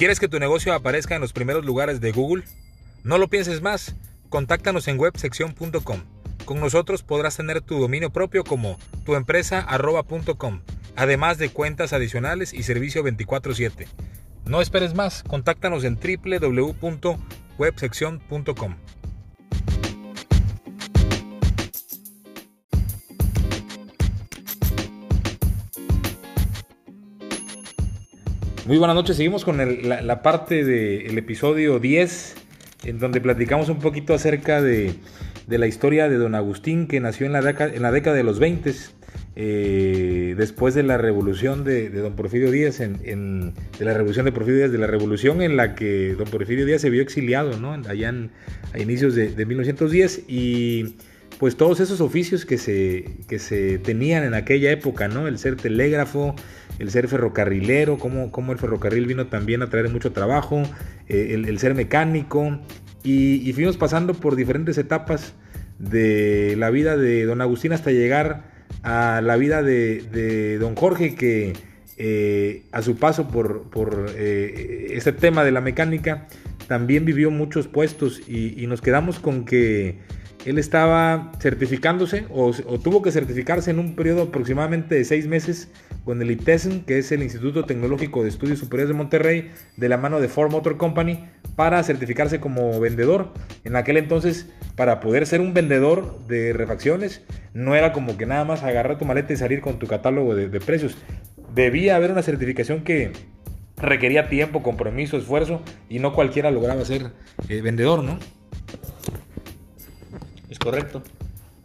¿Quieres que tu negocio aparezca en los primeros lugares de Google? No lo pienses más. Contáctanos en websección.com. Con nosotros podrás tener tu dominio propio como tuempresa.com, además de cuentas adicionales y servicio 24/7. No esperes más, contáctanos en www.websección.com. Muy buenas noches, seguimos con la, parte del episodio 10, en donde platicamos un poquito acerca de, la historia de don Agustín, que nació en la, década, en de los 20, eh, después de la revolución de, don Porfirio Díaz, en, de la revolución de Porfirio Díaz, de la revolución en la que don Porfirio Díaz se vio exiliado, ¿no? allá a inicios de, de 1910, y pues todos esos oficios que se, que se tenían en aquella época, ¿no? El ser telégrafo, el ser ferrocarrilero, cómo, cómo el ferrocarril vino también a traer mucho trabajo, eh, el, ser mecánico, y, fuimos pasando por diferentes etapas de la vida de don Agustín hasta llegar a la vida de, don Jorge, que eh, a su paso por, por eh, este tema de la mecánica, también vivió muchos puestos y nos quedamos con que él estaba certificándose o, tuvo que certificarse en un periodo aproximadamente de seis meses con el ITESM, que es el Instituto Tecnológico de Estudios Superiores de Monterrey, de la mano de Ford Motor Company, para certificarse como vendedor. En aquel entonces, para poder ser un vendedor de refacciones, no era como que nada más agarrar tu maleta y salir con tu catálogo de, precios. Debía haber una certificación que requería tiempo, compromiso, esfuerzo, y no cualquiera lograba ser eh, vendedor, ¿no? Correcto.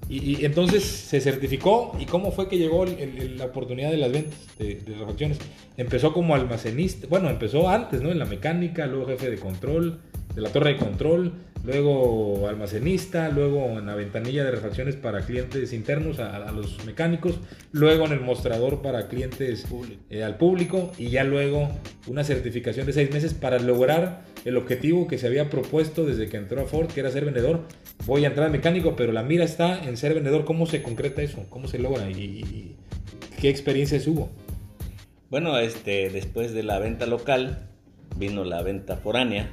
Y, entonces se certificó. ¿Y cómo fue que llegó la oportunidad de las ventas de, de, refacciones? Empezó como almacenista. Bueno, empezó antes, ¿no? En la mecánica, luego jefe de control, de la torre de control, luego almacenista, luego en la ventanilla de refacciones para clientes internos, a, los mecánicos, luego en el mostrador para clientes eh, al público y ya luego una certificación de seis meses para lograr el objetivo que se había propuesto desde que entró a Ford, que era ser vendedor. Voy a entrar mecánico, pero la mira está en ser vendedor. ¿Cómo se concreta eso? ¿Cómo se logra? ¿Y, qué experiencias hubo? Bueno, este, después de la venta local vino la venta foránea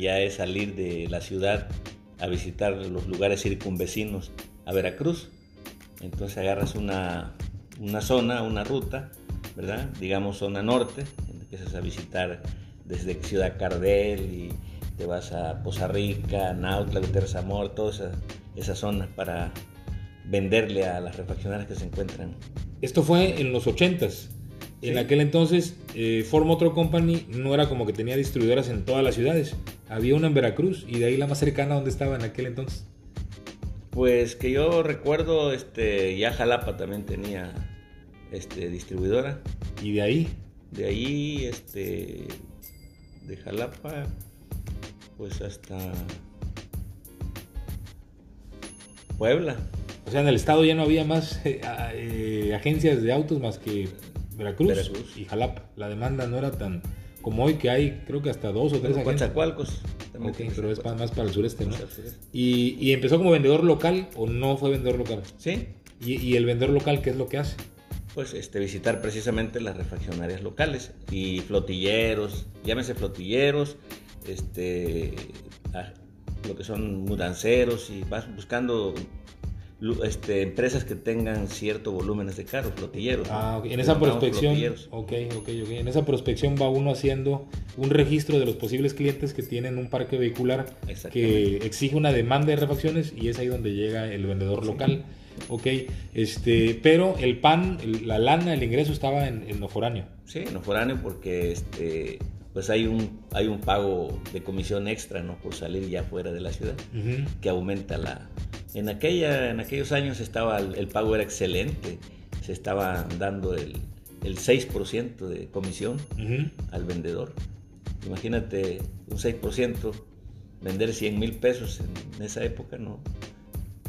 ya es salir de la ciudad a visitar los lugares circunvecinos a Veracruz. Entonces agarras una, una zona, una ruta, ¿verdad? Digamos zona norte, empiezas a visitar desde Ciudad Cardel y te vas a Poza Rica, Nautla, Gutiérrez Amor, toda esa, esa zona para venderle a las refaccionarias que se encuentran. Esto fue en los 80s. En aquel entonces, eh, Ford Motor Company no era como que tenía distribuidoras en todas las ciudades. Había una en Veracruz y de ahí la más cercana donde estaba en aquel entonces. Pues que yo recuerdo, este, ya Jalapa también tenía este, distribuidora. ¿Y de ahí? De ahí, este, de Jalapa, pues hasta Puebla. O sea, en el estado ya no había más eh, eh, agencias de autos más que Veracruz, y Jalapa. La demanda no era tan como hoy que hay, creo que hasta dos o tres Coatzacoalcos. Ok, pero es más para el sureste, ¿no? Y, y, empezó como vendedor local o no fue vendedor local? Sí. ¿Y, ¿Y, el vendedor local qué es lo que hace? Pues este, visitar precisamente las refaccionarias locales y flotilleros, llámese flotilleros, este, lo que son mudanceros y vas buscando este, empresas que tengan cierto volúmenes de carros, flotilleros. Ah, en esa prospección. Okay, okay, okay. En esa prospección va uno haciendo un registro de los posibles clientes que tienen un parque vehicular que exige una demanda de refacciones y es ahí donde llega el vendedor local. Ok, este, pero el pan, la lana, el ingreso estaba en, en foráneo. Sí, en foráneo porque este, pues hay un, hay un pago de comisión extra, ¿no? Por salir ya fuera de la ciudad, que aumenta la... En, aquella, en aquellos años estaba el, pago era excelente, se estaba dando el, el 6% de comisión al vendedor. Imagínate un 6%, vender 100 mil pesos en, esa época, ¿no?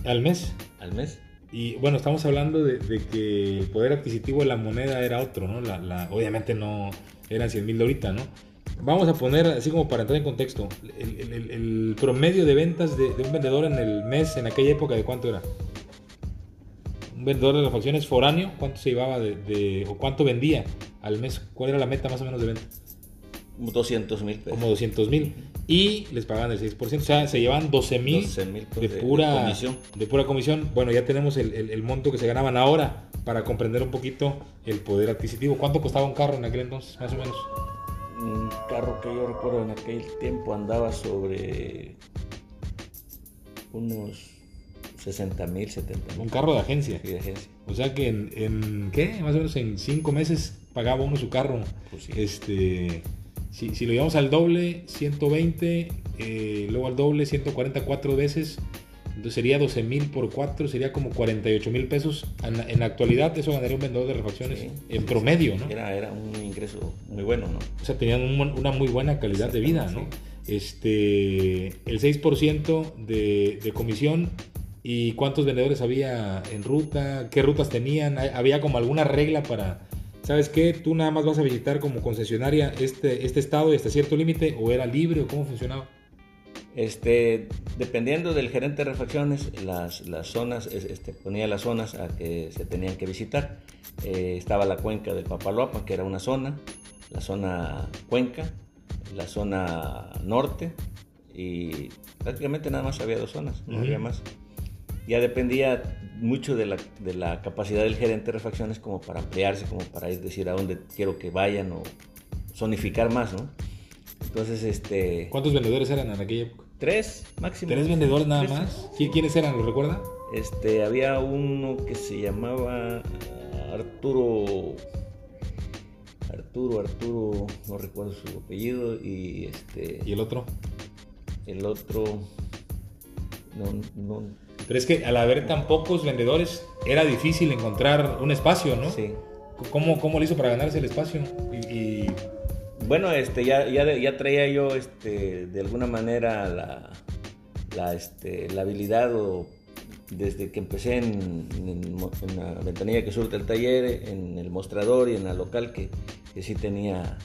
¿Al mes? Al mes. Y bueno, estamos hablando de, que el poder adquisitivo de la moneda era otro, ¿no? La, obviamente no eran 100 mil de ahorita, ¿no? Vamos a poner, así como para entrar en contexto, el, promedio de ventas de, un vendedor en el mes, en aquella época, ¿de cuánto era? Un vendedor de refacciones foráneo, ¿cuánto se llevaba de, o cuánto vendía al mes? ¿Cuál era la meta más o menos de venta? 200 mil pesos. Como 200 mil. Y les pagaban el 6%. O sea, se llevan 12 mil 12 mil de, de, pura, de comisión. de pura comisión. Bueno, ya tenemos el, el- el monto que se ganaban ahora para comprender un poquito el poder adquisitivo. ¿Cuánto costaba un carro en aquel entonces, más o menos? Un carro que yo recuerdo en aquel tiempo andaba sobre unos 60 mil, 70 Un mil carro de agencia. de agencia. O sea que en, en, ¿qué? Más o menos en cinco meses pagaba uno su carro. Pues sí. Este, si, si lo llevamos al doble, 120, eh, luego al doble, 144 veces, entonces sería 12 mil por 4, sería como 48 mil pesos. En, la- en la actualidad eso ganaría un vendedor de refacciones Sí. en promedio, ¿no? Era, era un ingreso muy bueno, ¿no? O sea, tenían un una muy buena calidad de vida, ¿no? Este, el 6% de, de comisión y cuántos vendedores había en ruta, qué rutas tenían, ¿Hay- había como alguna regla para, ¿sabes qué? Tú nada más vas a visitar como concesionaria este, este estado y hasta cierto límite o era libre o cómo funcionaba. Este, dependiendo del gerente de refacciones, las, las zonas, es- este, ponía las zonas a que se tenían que visitar. Eh, estaba la cuenca del Papaloapan, que era una zona, la zona cuenca, la zona norte, y prácticamente nada más había dos zonas, no había más. Ya dependía mucho de la, de la capacidad del gerente de refacciones como para ampliarse, como para ir decir a dónde quiero que vayan o zonificar más, ¿no? Entonces, este... ¿Cuántos vendedores eran en aquella época? Tres máximo. ¿Tres vendedores nada Tres. más? ¿Qui- ¿Quiénes eran? ¿Lo recuerda? Este, había uno que se llamaba Arturo. Arturo, Arturo, no recuerdo su apellido. Y este, ¿Y el otro? el otro. No, no. Pero es que al haber tan pocos vendedores era difícil encontrar un espacio, ¿no? Sí. ¿Cómo, ¿Cómo le hizo para ganarse el espacio? Y, y- Bueno, este, ya, ya, ya traía yo este, de alguna manera la, la, este, la habilidad o desde que empecé en, en en la ventanilla que surte el taller, en el mostrador y en la local que, que sí tenía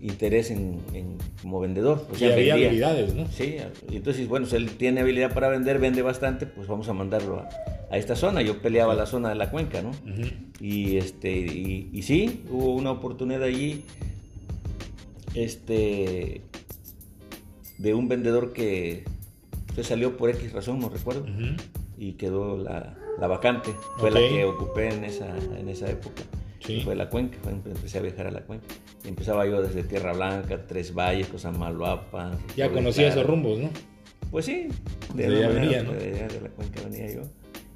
interés en, en- como vendedor. O y sea, había vendía. habilidades, ¿no? Sí, y entonces, bueno, si él tiene habilidad para vender, vende bastante, pues vamos a mandarlo a, a esta zona. Yo peleaba la zona de la cuenca, ¿no? Ujú. Y, este, y, y sí, hubo una oportunidad allí este, de un vendedor que se salió por X razón, no recuerdo, y quedó la, la vacante. Fue la que ocupé en esa, en esa época. Sí. Fue la cuenca, fue- empecé a viajar a la cuenca. Y empezaba yo desde Tierra Blanca, Tres Valles, Cosamaloapan. Ya conocía esos rumbos, ¿no? Pues sí, de, de la cuenca venía yo.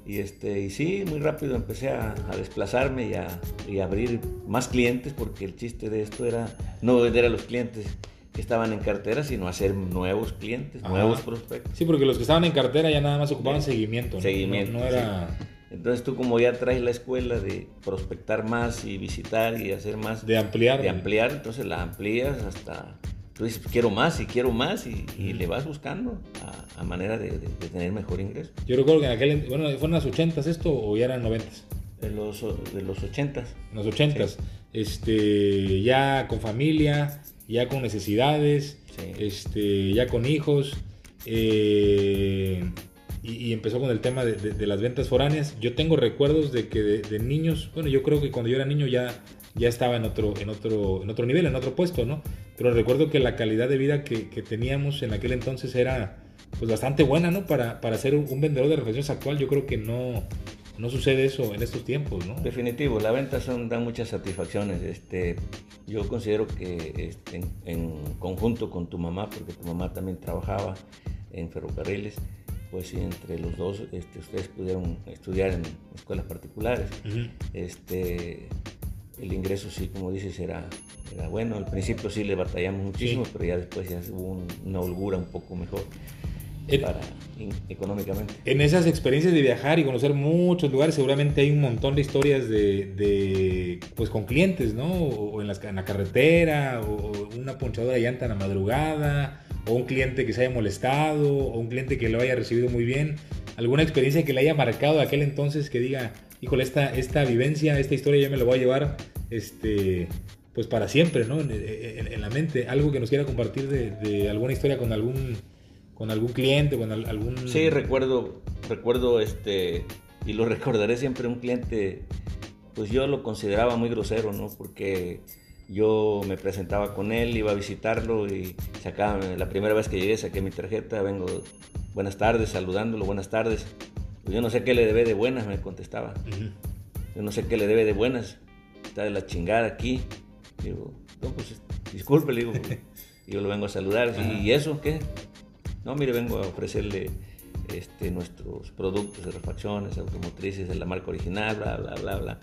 Y, este, y sí, muy rápido empecé a, a desplazarme y a, y a abrir más clientes, porque el chiste de esto era no vender a los clientes que estaban en cartera, sino hacer nuevos clientes, Ajá. nuevos prospectos. Sí, porque los que estaban en cartera ya nada más ocupaban Sí. seguimiento. ¿no? Seguimiento, No, no era Entonces tú como ya traes la escuela de prospectar más y visitar y hacer más, de ampliar. de ampliar, entonces la amplías hasta... Tú dices, quiero más y quiero más y, y le vas buscando a, a manera de, de- de tener mejor ingreso. Yo recuerdo que en aquel. Bueno, ¿fueron las 80s esto o ya eran 90s? De los, de los 80 En los 80s. Este, ya con familia, ya con necesidades, Sí. este, ya con hijos. eh, y, y empezó con el tema de, de- de las ventas foráneas. Yo tengo recuerdos de que de, de niños, bueno, yo creo que cuando yo era niño ya, ya estaba en otro, en, otro, en otro nivel, en otro puesto, ¿no? Pero recuerdo que la calidad de vida que, que teníamos en aquel entonces era pues bastante buena, ¿no? Para, para ser un, un vendedor de refacciones actual, yo creo que no, no sucede eso en estos tiempos, ¿no? Definitivo, la venta son, da muchas satisfacciones. Este, yo considero que este, en, en conjunto con tu mamá, porque tu mamá también trabajaba en ferrocarriles, pues entre los dos este, ustedes pudieron estudiar en escuelas particulares. Este, el ingreso sí, como dices, era, era bueno. Al principio sí le batallamos muchísimo, Sí. pero ya después ya hubo un- una holgura un poco mejor En- para, in- económicamente. En esas experiencias de viajar y conocer muchos lugares, seguramente hay un montón de historias de, de, pues con clientes, ¿no? O en, las- en la carretera, o una ponchadora de llanta en la madrugada, o un cliente que se haya molestado, o un cliente que lo haya recibido muy bien. Alguna experiencia que le haya marcado de aquel entonces que diga, híjole, esta, esta vivencia, esta historia yo me la voy a llevar, este, pues para siempre, ¿no? En, la mente. Algo que nos quiera compartir de, alguna historia con algún, con algún cliente, con al- algún... Sí, recuerdo, recuerdo este, y lo recordaré siempre, un cliente, pues yo lo consideraba muy grosero, ¿no? Porque yo me presentaba con él, iba a visitarlo y sacaba, la primera vez que llegué saqué mi tarjeta, vengo, buenas tardes, saludándolo, buenas tardes. Pues yo no sé qué le debe de buenas, me contestaba. Yo no sé qué le debe de buenas, está de la chingada aquí. Digo, no, pues disculpe, le digo, yo lo vengo a saludar. ¿Y eso qué? No, mire, vengo a ofrecerle este, nuestros productos de refacciones automotrices de la marca original, bla, bla, bla, bla.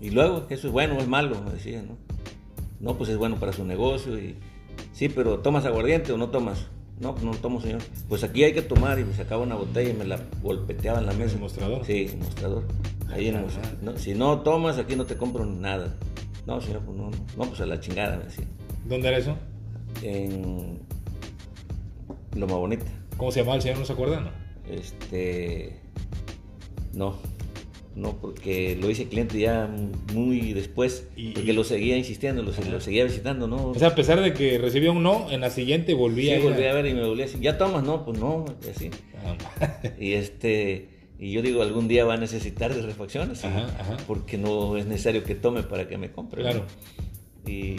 Y luego, eso es bueno o es malo, me decía, ¿no? No, pues es bueno para su negocio y... Sí, pero ¿tomas aguardiente o no tomas? No, pues no tomo, señor. Pues aquí hay que tomar y me sacaba una botella y me la golpeteaba en la mesa. ¿El mostrador? Sí, el mostrador. Ahí en el no, si no tomas, aquí no te compro nada. No, señor, pues no, no, pues a la chingada, me decía. ¿Dónde era eso? En Loma Bonita. ¿Cómo se llamaba el señor? ¿No se acuerda? No. Este. No, no, porque lo hice cliente ya muy después, Y- porque lo seguía insistiendo, lo, lo seguía visitando, ¿no? O sea, a pesar de que recibía un no, en la siguiente volvía sí, a volví a ver y me volví a decir, ¿ya tomas? No, pues no, y así. Ah, Y este, y yo digo, algún día va a necesitar de refacciones, ¿sí? Ajá, ajá. porque no es necesario que tome para que me compre. ¿no? Y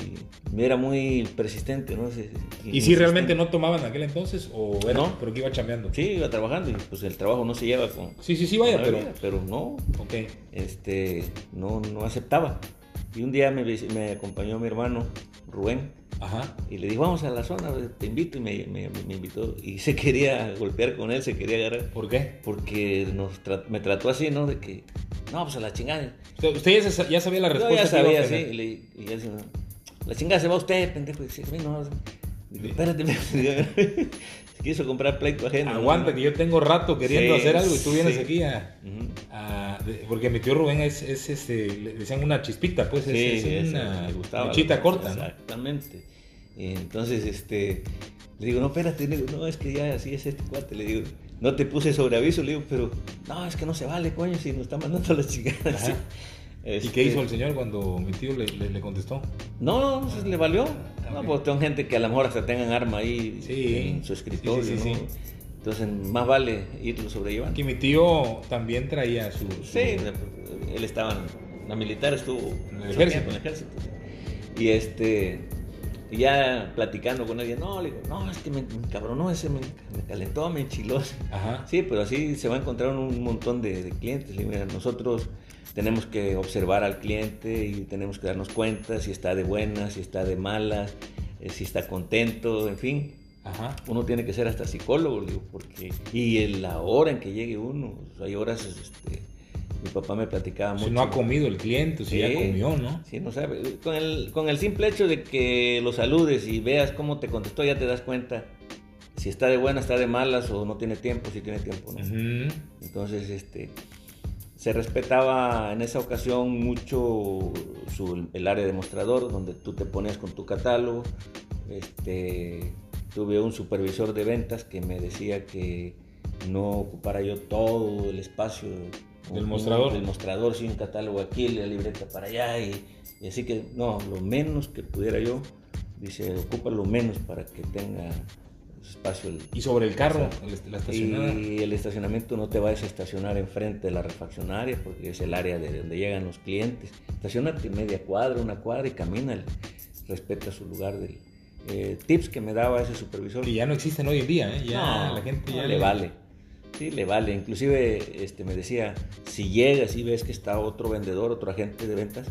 era muy persistente, ¿no? Sí, ¿Y si realmente no tomaban en aquel entonces o era No. pero que iba chambeando? Sí, iba trabajando y pues el trabajo no se lleva con... Sí, sí, sí, vaya, pero... bebida, Pero no, Ok. este, no, no aceptaba. Y un día me, me acompañó mi hermano Rubén Ajá. y le dijo, vamos a la zona, te invito y me, me- me invitó. Y se quería golpear con él, se quería agarrar, ¿Por qué? porque nos tra- me trató así, ¿no? De que, no, pues a la chingada. Usted ya, sa- ya sabía la Yo respuesta. ya que iba a sabía, sí. Y, le, y la chingada se va usted, pendejo. Y dice, "Sí, no, digo, espérate, espérate". Se quiso comprar pleito ajeno. ¿no? Aguanta, que yo tengo rato queriendo Sí, hacer algo y tú vienes sí. aquí a... A- porque mi tío Rubén es, es este, le decían una chispita, pues es, Sí, es una mechita corta. Exactamente. Entonces, este, le digo, no, espérate, digo, no, es que ya así es este cuate, le digo, no te puse sobre aviso, le digo, pero, no, es que no se vale, coño, si nos está mandando la chingada. Ajá. ¿Y Este, qué hizo el señor cuando mi tío le, le- le contestó? No, no, le valió. Ah, No, pues tengo gente que a lo mejor hasta tengan arma ahí Sí. en su escritorio, Sí, sí, sí, ¿no? sí. Entonces, más vale irlo sobrellevando. Que mi tío también traía su... su- Sí, él estaba en la militar, estuvo En el ejército. En el ejército. sí. Y este, y ya platicando con alguien, no, le digo, no, es que me, me cabronó ese, me, me calentó, me enchiló. Ajá. Sí, pero así se va a encontrar un montón de, de clientes. Le digo, mira, nosotros tenemos que observar al cliente y tenemos que darnos cuenta si está de buenas, si está de malas, eh, si está contento, en fin. Ajá. Uno tiene que ser hasta psicólogo, le digo, porque... Y en la hora en que llegue uno, o sea, hay horas, este, mi papá me platicaba mucho. Si no ha comido el cliente, si ya Sí. comió, ¿no? Sí, no sabe. Con el, con el simple hecho de que lo saludes y veas cómo te contestó, ya te das cuenta si está de buenas, está de malas o no tiene tiempo, si tiene tiempo, ¿no? Ujú. Entonces, este, se respetaba en esa ocasión mucho su- el área de mostrador, donde tú te ponías con tu catálogo. Este, tuve un supervisor de ventas que me decía que no ocupara yo todo el espacio Del mostrador. Del mostrador, sí, un catálogo aquí, la libreta para allá. Y, y así que, no, lo menos que pudiera yo, dice, ocupa lo menos para que tenga espacio el, Y sobre el carro, el- la estacionada. y el estacionamiento no te vayas a estacionar enfrente de la refaccionaria porque es el área de donde llegan los clientes. Estacionate media cuadra, una cuadra y camina, respeta su lugar. Del, eh, tips que me daba ese supervisor. Que ya no existen hoy en día, ¿eh? Ya No, la gente no ya le vale. Sí, le vale. Inclusive este, me decía, si llegas y ves que está otro vendedor, otro agente de ventas,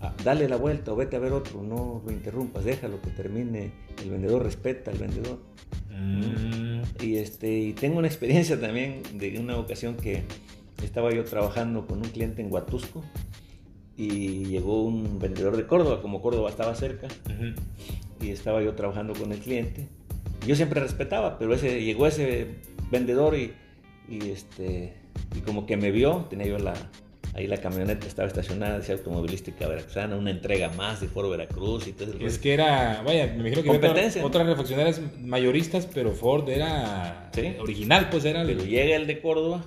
ah, dale la vuelta o vete a ver otro, no lo interrumpas, déjalo que termine. El vendedor respeta al vendedor. Mm, Y, este, y tengo una experiencia también de una ocasión que estaba yo trabajando con un cliente en Huatusco y llegó un vendedor de Córdoba, como Córdoba estaba cerca, ujú. y estaba yo trabajando con el cliente. Yo siempre respetaba, pero ese, llegó ese vendedor y, y, este, y como que me vio, tenía yo la, ahí la camioneta, estaba estacionada, decía automovilística veracruzana, una entrega más de Foro Veracruz y todo ese Es que era, vaya, me imagino que Competencia. otra- otras refaccionarias mayoristas, pero Ford era Sí. original, pues era el- Pero llega el de Córdoba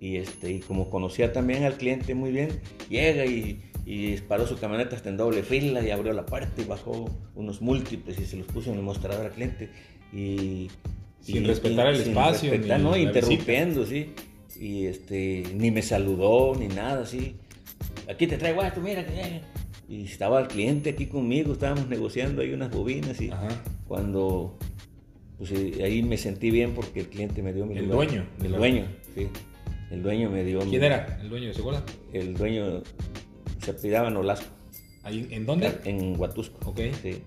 y, este, y como conocía también al cliente muy bien, llega y, y disparó su camioneta hasta en doble fila y abrió la puerta y bajó unos múltiples y se los puso en el mostrador al cliente. Y, Sin y- respetar el sin espacio, respetar, ni no, interrumpiendo, sí. Y este, ni me saludó, ni nada, así. Aquí te traigo esto, mira y estaba el cliente aquí conmigo, estábamos negociando ahí unas bobinas y cuando pues eh, ahí me sentí bien porque el cliente me dio mi el dueño el dueño sí. El dueño me dio quién era el dueño se acuerda el dueño se apellidaba Nolasco ¿Ahí, en dónde en Huatusco Ok. sí.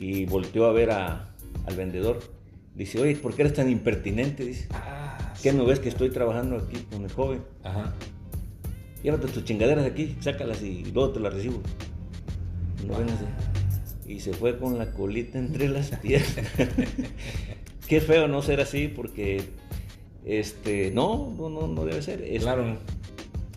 Y volteó a ver a, al vendedor dice oye ¿por qué eres tan impertinente? dice ah, ¿qué no ves que estoy trabajando aquí con el joven? Ajá. llévate tus chingaderas aquí sácalas y luego te las recibo no vengas de- y se fue con la colita entre las piernas. Qué feo no ser así porque este no, no, no, no debe ser. Es- claro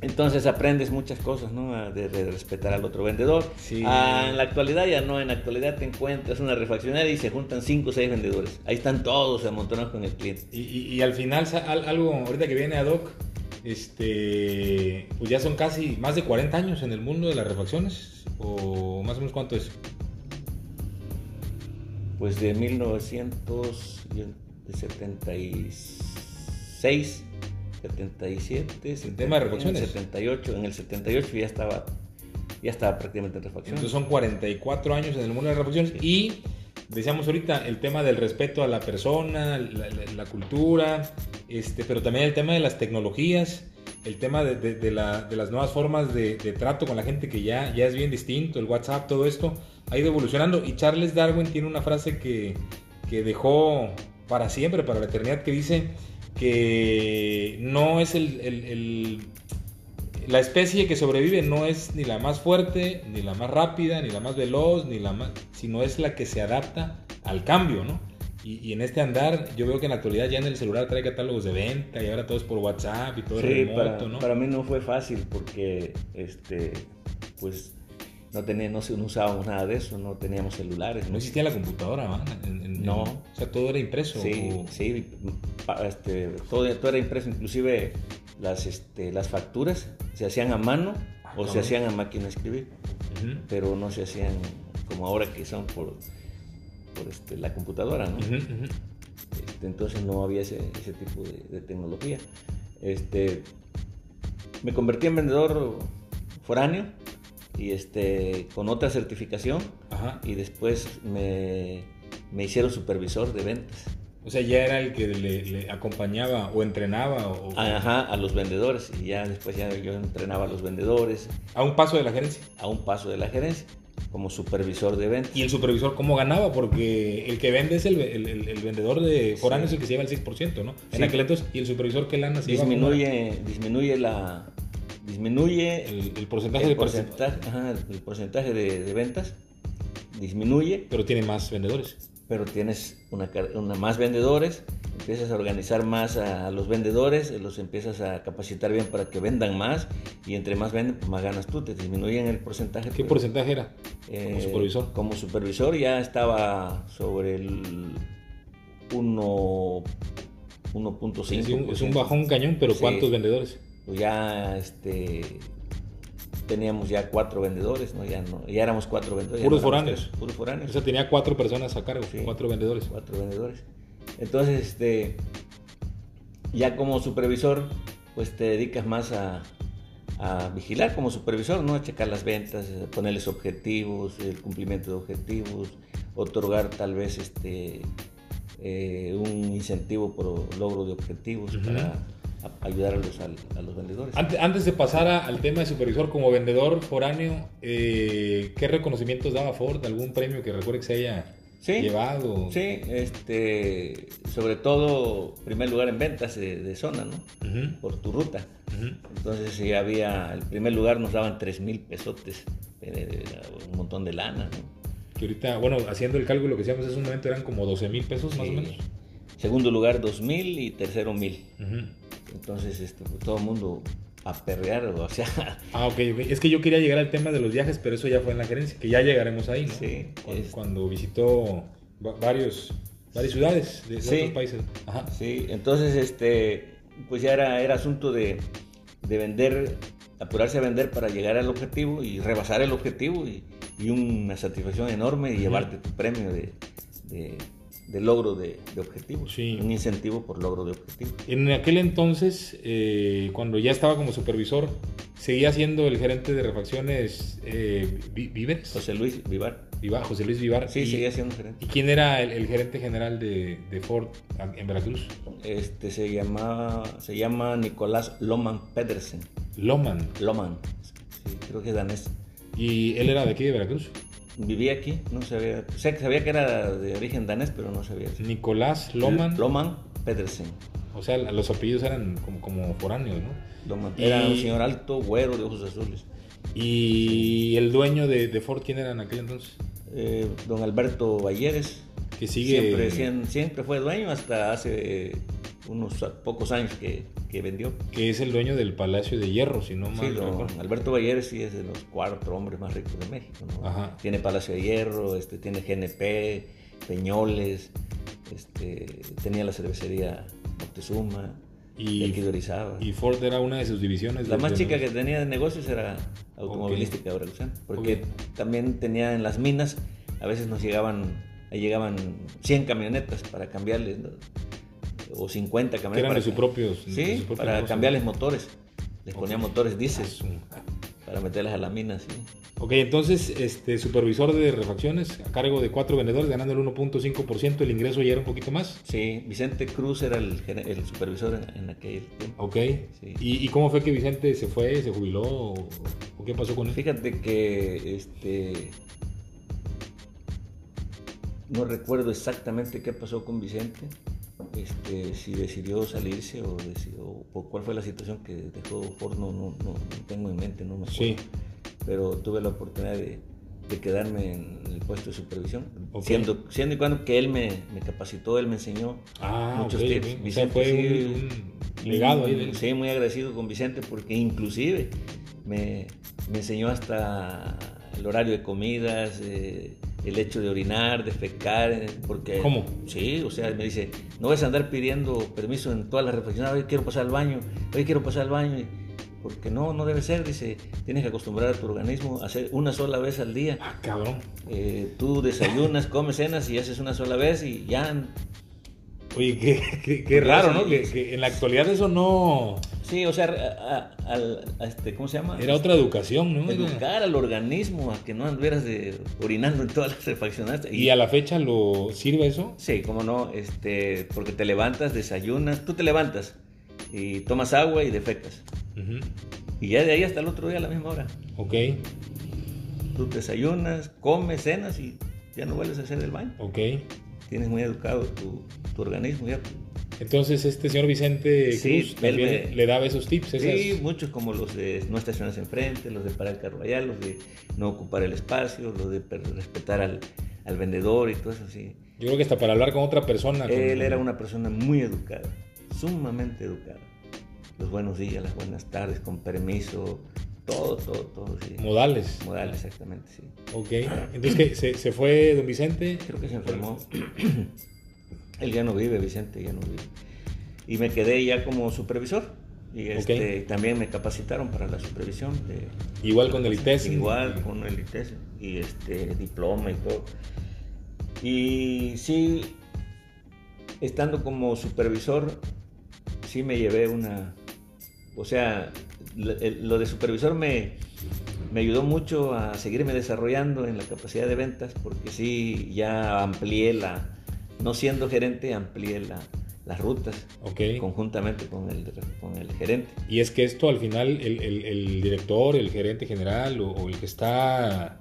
Entonces aprendes muchas cosas, ¿no? A- De, de respetar al otro vendedor. Sí. Ah, en la actualidad ya no, en la actualidad te encuentras una refaccionaria y se juntan 5 o 6 vendedores. Ahí están todos amontonados con el cliente. Y, y- y al final, algo ahorita que viene ad hoc, este, pues ya son casi más de 40 años en el mundo de las refacciones, o más o menos cuánto es. Pues de 1976, 77, El tema de refacciones. En el 78, en el 78 ya estaba, ya estaba prácticamente en. Entonces son 44 años en el mundo de las refacciones y decíamos ahorita el tema del respeto a la persona, la, la- la cultura, este, pero también el tema de las tecnologías, el tema de, de- de la- de las nuevas formas de, de trato con la gente que ya, ya es bien distinto, el WhatsApp, todo esto ha ido evolucionando y Charles Darwin tiene una frase que, que dejó para siempre, para la eternidad, que dice que no es el- el- el, la especie que sobrevive no es ni la más fuerte, ni la más rápida, ni la más veloz, ni la más, sino es la que se adapta al cambio, ¿no? Y, y en este andar, yo veo que en la actualidad ya en el celular trae catálogos de venta y ahora todo es por WhatsApp y todo es Sí, remoto, para, ¿no? para mí no fue fácil porque, este, pues, no, tenía, no, no usábamos nada de eso, no teníamos celulares. No existía la computadora, ¿va? En- en- No. o sea, todo era impreso. Sí, o- sí, este, todo, todo era impreso, inclusive las, este, las facturas se hacían a mano Ah, o se hacían a máquina de escribir, pero no se hacían como ahora que son por, por este, la computadora. Este, entonces no había ese, ese tipo de, de tecnología. Este, me convertí en vendedor foráneo y este, con otra certificación Ajá. y después me, me hicieron supervisor de ventas. O sea, ya era el que le, le acompañaba o entrenaba o, Ajá, a los vendedores y ya después ya yo entrenaba a los vendedores a un paso de la gerencia. a un paso de la gerencia como supervisor de ventas. ¿Y el supervisor cómo ganaba? Porque el que vende es el, el- el- el vendedor de foráneo Sí. es el que se lleva el 6%, ¿no? En Sí. aquel entonces, ¿y el supervisor qué lana se lleva? Disminuye, disminuye la disminuye el, porcentaje de porcentaje, ajá, el porcentaje de, de ventas disminuye, Pero tiene más vendedores. Pero tienes una, más vendedores, empiezas a organizar más a los vendedores, los empiezas a capacitar bien para que vendan más y entre más venden, pues más ganas tú, te disminuyen el porcentaje. ¿Qué pero, porcentaje era? eh, como supervisor? Como supervisor ya estaba sobre el 1 1.5. es, es un bajón cañón, pero Sí. ¿cuántos vendedores? Pues ya este teníamos ya cuatro vendedores, ¿no? Ya no, ya éramos cuatro vendedores. Puros foráneos. Puros foráneos. O sea, tenía cuatro personas a cargo, Sí. cuatro vendedores. cuatro vendedores. Entonces, este, ya como supervisor, pues te dedicas más a, a vigilar como supervisor, ¿no? A checar las ventas, ponerles objetivos, el cumplimiento de objetivos, otorgar tal vez este eh, un incentivo por logro de objetivos para a- ayudar a los, al- a los vendedores. Antes, antes de pasar a- al tema de supervisor como vendedor foráneo, eh, ¿qué reconocimientos daba Ford? ¿Algún premio que recuerde que se haya Sí. llevado? Sí, este, sobre todo, primer lugar en ventas de, de zona, ¿no? Por tu ruta. Entonces sí había, el primer lugar nos daban 3 mil pesotes, eh, un montón de lana, ¿no? Que ahorita, bueno, haciendo el cálculo que hacíamos en ese momento eran como 12 mil pesos más o menos. Segundo lugar 2 mil y tercero mil. Ujú. Entonces este, pues, todo el mundo a perrear, o sea, Ah, ok, ok. Es que yo quería llegar al tema de los viajes, pero eso ya fue en la gerencia, que ya llegaremos ahí, ¿no? Sí, Cuando, es- cuando visitó va- varios, varias ciudades de, Sí. otros países. Ajá. sí, entonces este, pues ya era, era asunto de, de vender, apurarse a vender para llegar al objetivo y rebasar el objetivo y, y una satisfacción enorme y llevarte tu premio de, de- de logro de, de objetivos, Sí. un incentivo por logro de objetivos. En aquel entonces, eh, cuando ya estaba como supervisor, seguía siendo el gerente de refacciones eh, Víveres. José Luis Vivar. Vivar. José Luis Vivar. Sí, seguía siendo gerente. ¿Y quién era el, gerente general de, Ford en Veracruz? Este se llama, se llama Nicolás Loman Pedersen. Loman. Loman. Sí, creo que es danés. ¿Y él era de aquí, de Veracruz? Vivía aquí, no sabía. O sea, sabía que era de origen danés, pero no sabía. Nicolás Loman. Loman Pedersen. O sea, los apellidos eran como, como foráneos, ¿no? Loman. Era un señor alto, güero, de ojos azules. ¿Y el dueño de, de, Ford quién era en aquel entonces? Eh, don Alberto Valleres. Que sigue. Siempre, siempre fue dueño hasta hace unos pocos años que, que, vendió. Que es el dueño del Palacio de Hierro, si no mal sí, Alberto Valleres sí es de los cuatro hombres más ricos de México. ¿no? Tiene Palacio de Hierro, este, tiene GNP, Peñoles, este, tenía la cervecería Moctezuma. Y, y Ford era una de sus divisiones. La más chica que tenía de negocios era automovilística okay. porque también tenía en las minas, a veces nos llegaban, llegaban 100 camionetas para cambiarles, o 50 camionetas. eran para, de, sus propios, sí, para cambiarles motores. Les ponía motores diésel para meterlas a la mina, sí. Ok, entonces, este supervisor de refacciones a cargo de cuatro vendedores, ganando el 1.5%, el ingreso ya era un poquito más. Sí, Vicente Cruz era el, el supervisor en, aquel tiempo. Ok, ¿Y, cómo fue que Vicente se fue, se jubiló o, qué pasó con él? Fíjate que este no recuerdo exactamente qué pasó con Vicente, este, si decidió salirse o, o, cuál fue la situación que dejó Ford, no, no, no, tengo en mente, no me acuerdo. Sí pero tuve la oportunidad de, quedarme en el puesto de supervisión, siendo, siendo y cuando que él me, capacitó, él me enseñó ah, muchos tips. Vicente, fue un, legado ahí. Sí, muy agradecido con Vicente porque inclusive me, enseñó hasta el horario de comidas, eh, el hecho de orinar, de fecar, eh, porque... ¿Cómo? Sí, o sea, me dice, no vas a andar pidiendo permiso en todas las reflexiones, hoy quiero pasar al baño, hoy quiero pasar al baño porque no, no debe ser, dice, tienes que acostumbrar a tu organismo a hacer una sola vez al día. Ah, cabrón. Eh, tú desayunas, comes cenas y haces una sola vez y ya. Oye, qué, qué, raro, ¿no? Que, en la actualidad eso no... Sí, o sea, a, este, ¿cómo se llama? Era otra educación, ¿no? Educar al organismo a que no anduvieras de, orinando en todas las refacciones. Y, a la fecha lo sirve eso? Sí, cómo no, este, porque te levantas, desayunas, tú te levantas y tomas agua y defectas. Y ya de ahí hasta el otro día a la misma hora. Ok. Tú desayunas, comes, cenas y ya no vuelves a hacer el baño. Ok. Tienes muy educado tu, organismo ya. Entonces este señor Vicente Cruz también le daba esos tips. Sí, muchos como los de no estacionarse enfrente, los de parar el carro allá, los de no ocupar el espacio, los de respetar al, al vendedor y todo eso, sí. Yo creo que hasta para hablar con otra persona. Él era una persona muy educada, sumamente educada los buenos días, las buenas tardes, con permiso, todo, todo, todo. Sí. Modales. Modales, exactamente, sí. Ok. Entonces, ¿qué? ¿Se, ¿Se, fue don Vicente? Creo que se enfermó. Él ya no vive, Vicente, ya no vive. Y me quedé ya como supervisor. Y este, también me capacitaron para la supervisión. De, igual con el ITES. Igual con el ITES. Y este, diploma y todo. Y sí, estando como supervisor, sí me llevé una, o sea, lo de supervisor me, me ayudó mucho a seguirme desarrollando en la capacidad de ventas porque sí, ya amplié la, no siendo gerente, amplié la, las rutas conjuntamente con el, con el gerente. Y es que esto al final el, el, director, el gerente general o, el que está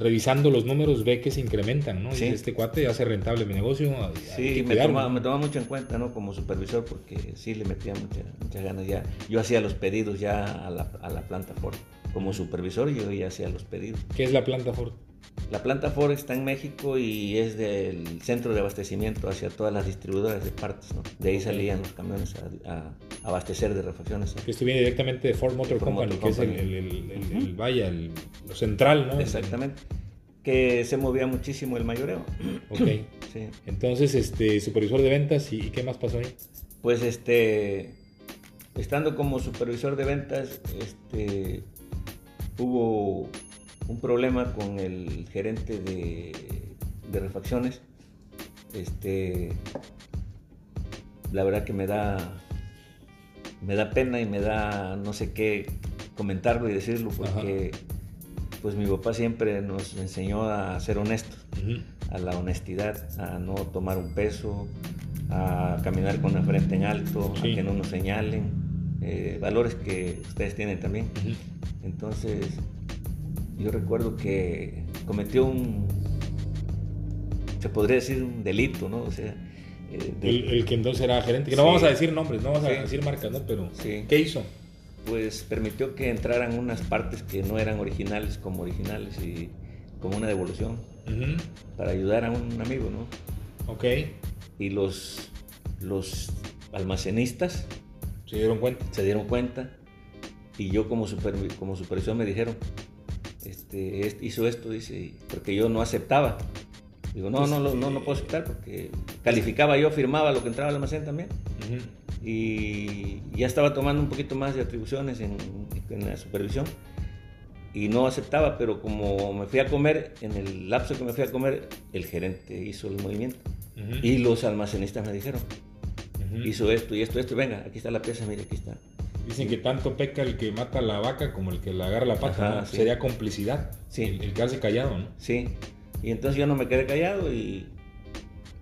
revisando los números ve que se incrementan, ¿no? este cuate hace rentable mi negocio. Sí, me toma, me toma, mucho en cuenta, ¿no? Como supervisor, porque sí le metía muchas ganas ya. Yo hacía los pedidos ya a la, a la planta Ford. Como supervisor yo ya hacía los pedidos. ¿Qué es la planta Ford? La planta Ford está en México y es del centro de abastecimiento hacia todas las distribuidoras de partes. ¿no? De ahí salían los camiones a, abastecer de refacciones. Que esto viene directamente de Ford Motor Company, que es el, el, vaya, el, lo central, ¿no? Exactamente. Que se movía muchísimo el mayoreo. Ok. sí. Entonces, este, supervisor de ventas, ¿y qué más pasó ahí? Pues, este, estando como supervisor de ventas, este, hubo un problema con el gerente de, refacciones. Este, la verdad que me da, me da pena y me da no sé qué comentarlo y decirlo porque pues mi papá siempre nos enseñó a ser honestos, a la honestidad, a no tomar un peso, a caminar con la frente en alto, a que no nos señalen, eh, valores que ustedes tienen también. Entonces, yo recuerdo que cometió un, se podría decir un delito, ¿no? O sea, eh, el, que entonces era gerente, que no vamos a decir nombres, no vamos a decir marcas, ¿no? Pero, ¿qué hizo? Pues permitió que entraran unas partes que no eran originales como originales y como una devolución para ayudar a un amigo, ¿no? Ok. Y los, los almacenistas se dieron cuenta. Se dieron cuenta y yo como, super, como supervisor me dijeron, este, hizo esto, dice, porque yo no aceptaba. Digo, no, no, no, no, puedo aceptar porque calificaba yo, firmaba lo que entraba al almacén también. Y ya estaba tomando un poquito más de atribuciones en, la supervisión y no aceptaba, pero como me fui a comer, en el lapso que me fui a comer, el gerente hizo el movimiento y los almacenistas me dijeron, hizo esto y esto, esto, venga, aquí está la pieza, mire, aquí está. Dicen que tanto peca el que mata a la vaca como el que le agarra la pata, Sería complicidad, sí. el, el quedarse callado, ¿no? Sí, y entonces yo no me quedé callado y,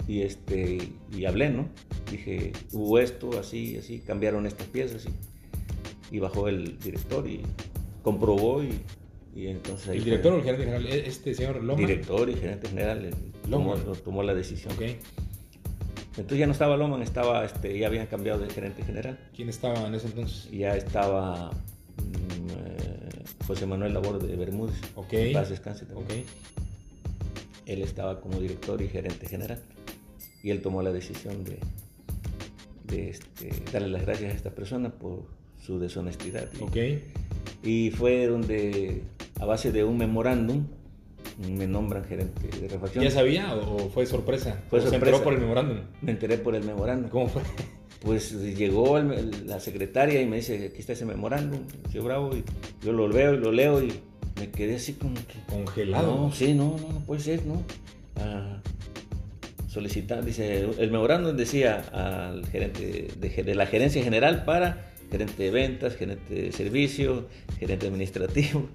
y, este, y hablé, ¿no? Dije, hubo esto, así, así, cambiaron estas piezas y, y bajó el director y comprobó y, y entonces ¿El director o el gerente general? ¿E-, ¿Este señor Loma? Director y gerente general tomó, tomó, la decisión. Okay. Entonces ya no estaba Loman, estaba, este, ya habían cambiado de gerente general. ¿Quién estaba en ese entonces? Ya estaba mm, eh, José Manuel Labor de Bermúdez. Ok. paz descanse también. Okay él estaba como director y gerente general. Y él tomó la decisión de, de este, darle las gracias a esta persona por su deshonestidad. Y, y fue donde, a base de un memorándum, me nombran gerente de refacción. ¿Ya sabía o fue sorpresa? Fue sorpresa. ¿Se enteró por el memorándum? Me enteré por el memorándum. ¿Cómo fue? Pues llegó la secretaria y me dice, aquí está ese memorándum, yo bravo, y yo lo veo y lo leo y me quedé así como que... Congelado. No, sí, no, no, no puede ser, ¿no? Ah, solicitar, dice, el memorándum decía al gerente de, la gerencia general para gerente de ventas, gerente de servicio, gerente administrativo.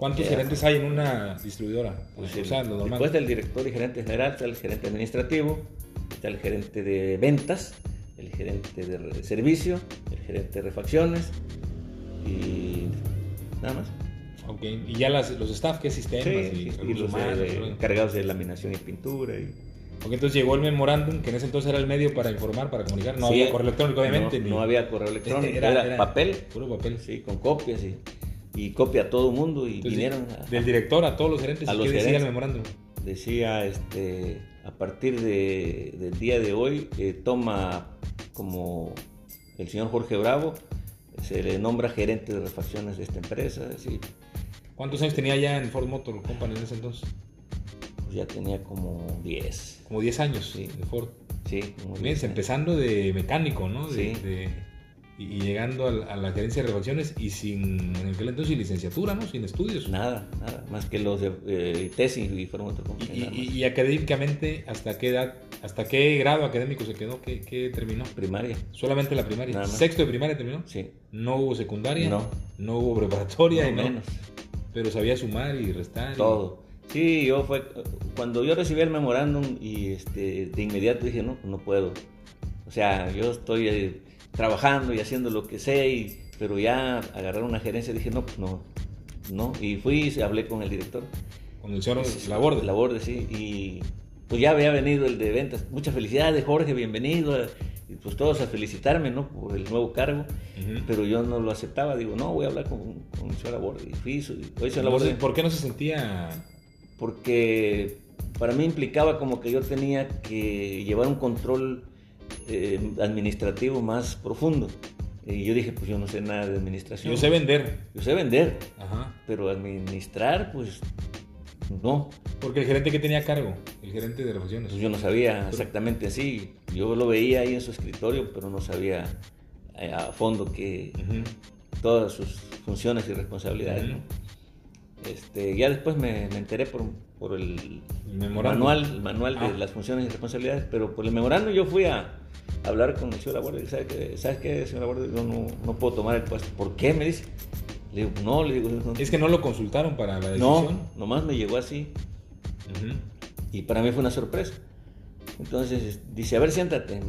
¿Cuántos gerentes hay en una distribuidora? Pues después del director y gerente general está el gerente administrativo, está el gerente de ventas, el gerente de servicio, el gerente de refacciones y nada más. Y ya las, los staff, ¿qué sistemas? y, los, encargados de laminación y pintura. Y... Ok, entonces llegó el memorándum, que en ese entonces era el medio para informar, para comunicar. No había correo electrónico, obviamente. No, había correo electrónico, era, papel. Puro papel. Sí, con copias y, y copia a todo el mundo. Y vinieron. del director a todos los gerentes, a los ¿qué decía el memorándum? Decía, este, a partir de, del día de hoy, eh, toma como el señor Jorge Bravo, se le nombra gerente de refacciones de esta empresa. Así, ¿Cuántos años tenía ya en Ford Motor Company en ese entonces? Pues ya tenía como 10. Como 10 años sí. de Ford. Sí, como empezando de mecánico, ¿no? sí. Y llegando a, la gerencia de refacciones y sin, en aquel entonces, licenciatura, ¿no? Sin estudios. Nada, nada, más que los de eh, tesis y Motor Company. Y, y, académicamente, ¿hasta qué edad, hasta qué grado académico se quedó? ¿Qué, qué terminó? Primaria. Solamente la primaria. ¿Sexto de primaria terminó? Sí. ¿No hubo secundaria? No. ¿No hubo preparatoria? No, menos. Pero sabía sumar y restar. Todo. Sí, yo fue cuando yo recibí el memorándum y este, de inmediato dije, no, no puedo. O sea, yo estoy eh, trabajando y haciendo lo que sé, y, pero ya agarrar una gerencia dije, no, pues no, no. Y fui y hablé con el director. Con el señor Laborde. Laborde, sí. Y pues ya había venido el de ventas. Muchas felicidades, Jorge, bienvenido y pues todos a felicitarme, ¿no? Por el nuevo cargo, pero yo no lo aceptaba, digo, no, voy a hablar con, con el señor Laborde, y fui, y, ¿Por qué no se sentía...? Porque para mí implicaba como que yo tenía que llevar un control eh, administrativo más profundo. Y yo dije, pues yo no sé nada de administración. Yo sé vender. Yo sé vender, pero administrar, pues no. Porque el gerente que tenía cargo, el gerente de refacciones. Pues yo no sabía exactamente así. Yo lo veía ahí en su escritorio, pero no sabía eh, a fondo que todas sus funciones y responsabilidades. Este, ya después me, enteré por, por el, manual, el manual de ah. las funciones y responsabilidades, pero por el memorando yo fui a, hablar con el señor Laborde y ¿sabes qué, ¿sabes qué señor Laborde? Yo no, no puedo tomar el puesto. ¿Por qué? Me dice Le digo, no, le digo. Es que no lo consultaron para la decisión. No, nomás me llegó así. Y para mí fue una sorpresa. Entonces dice, a ver, siéntate.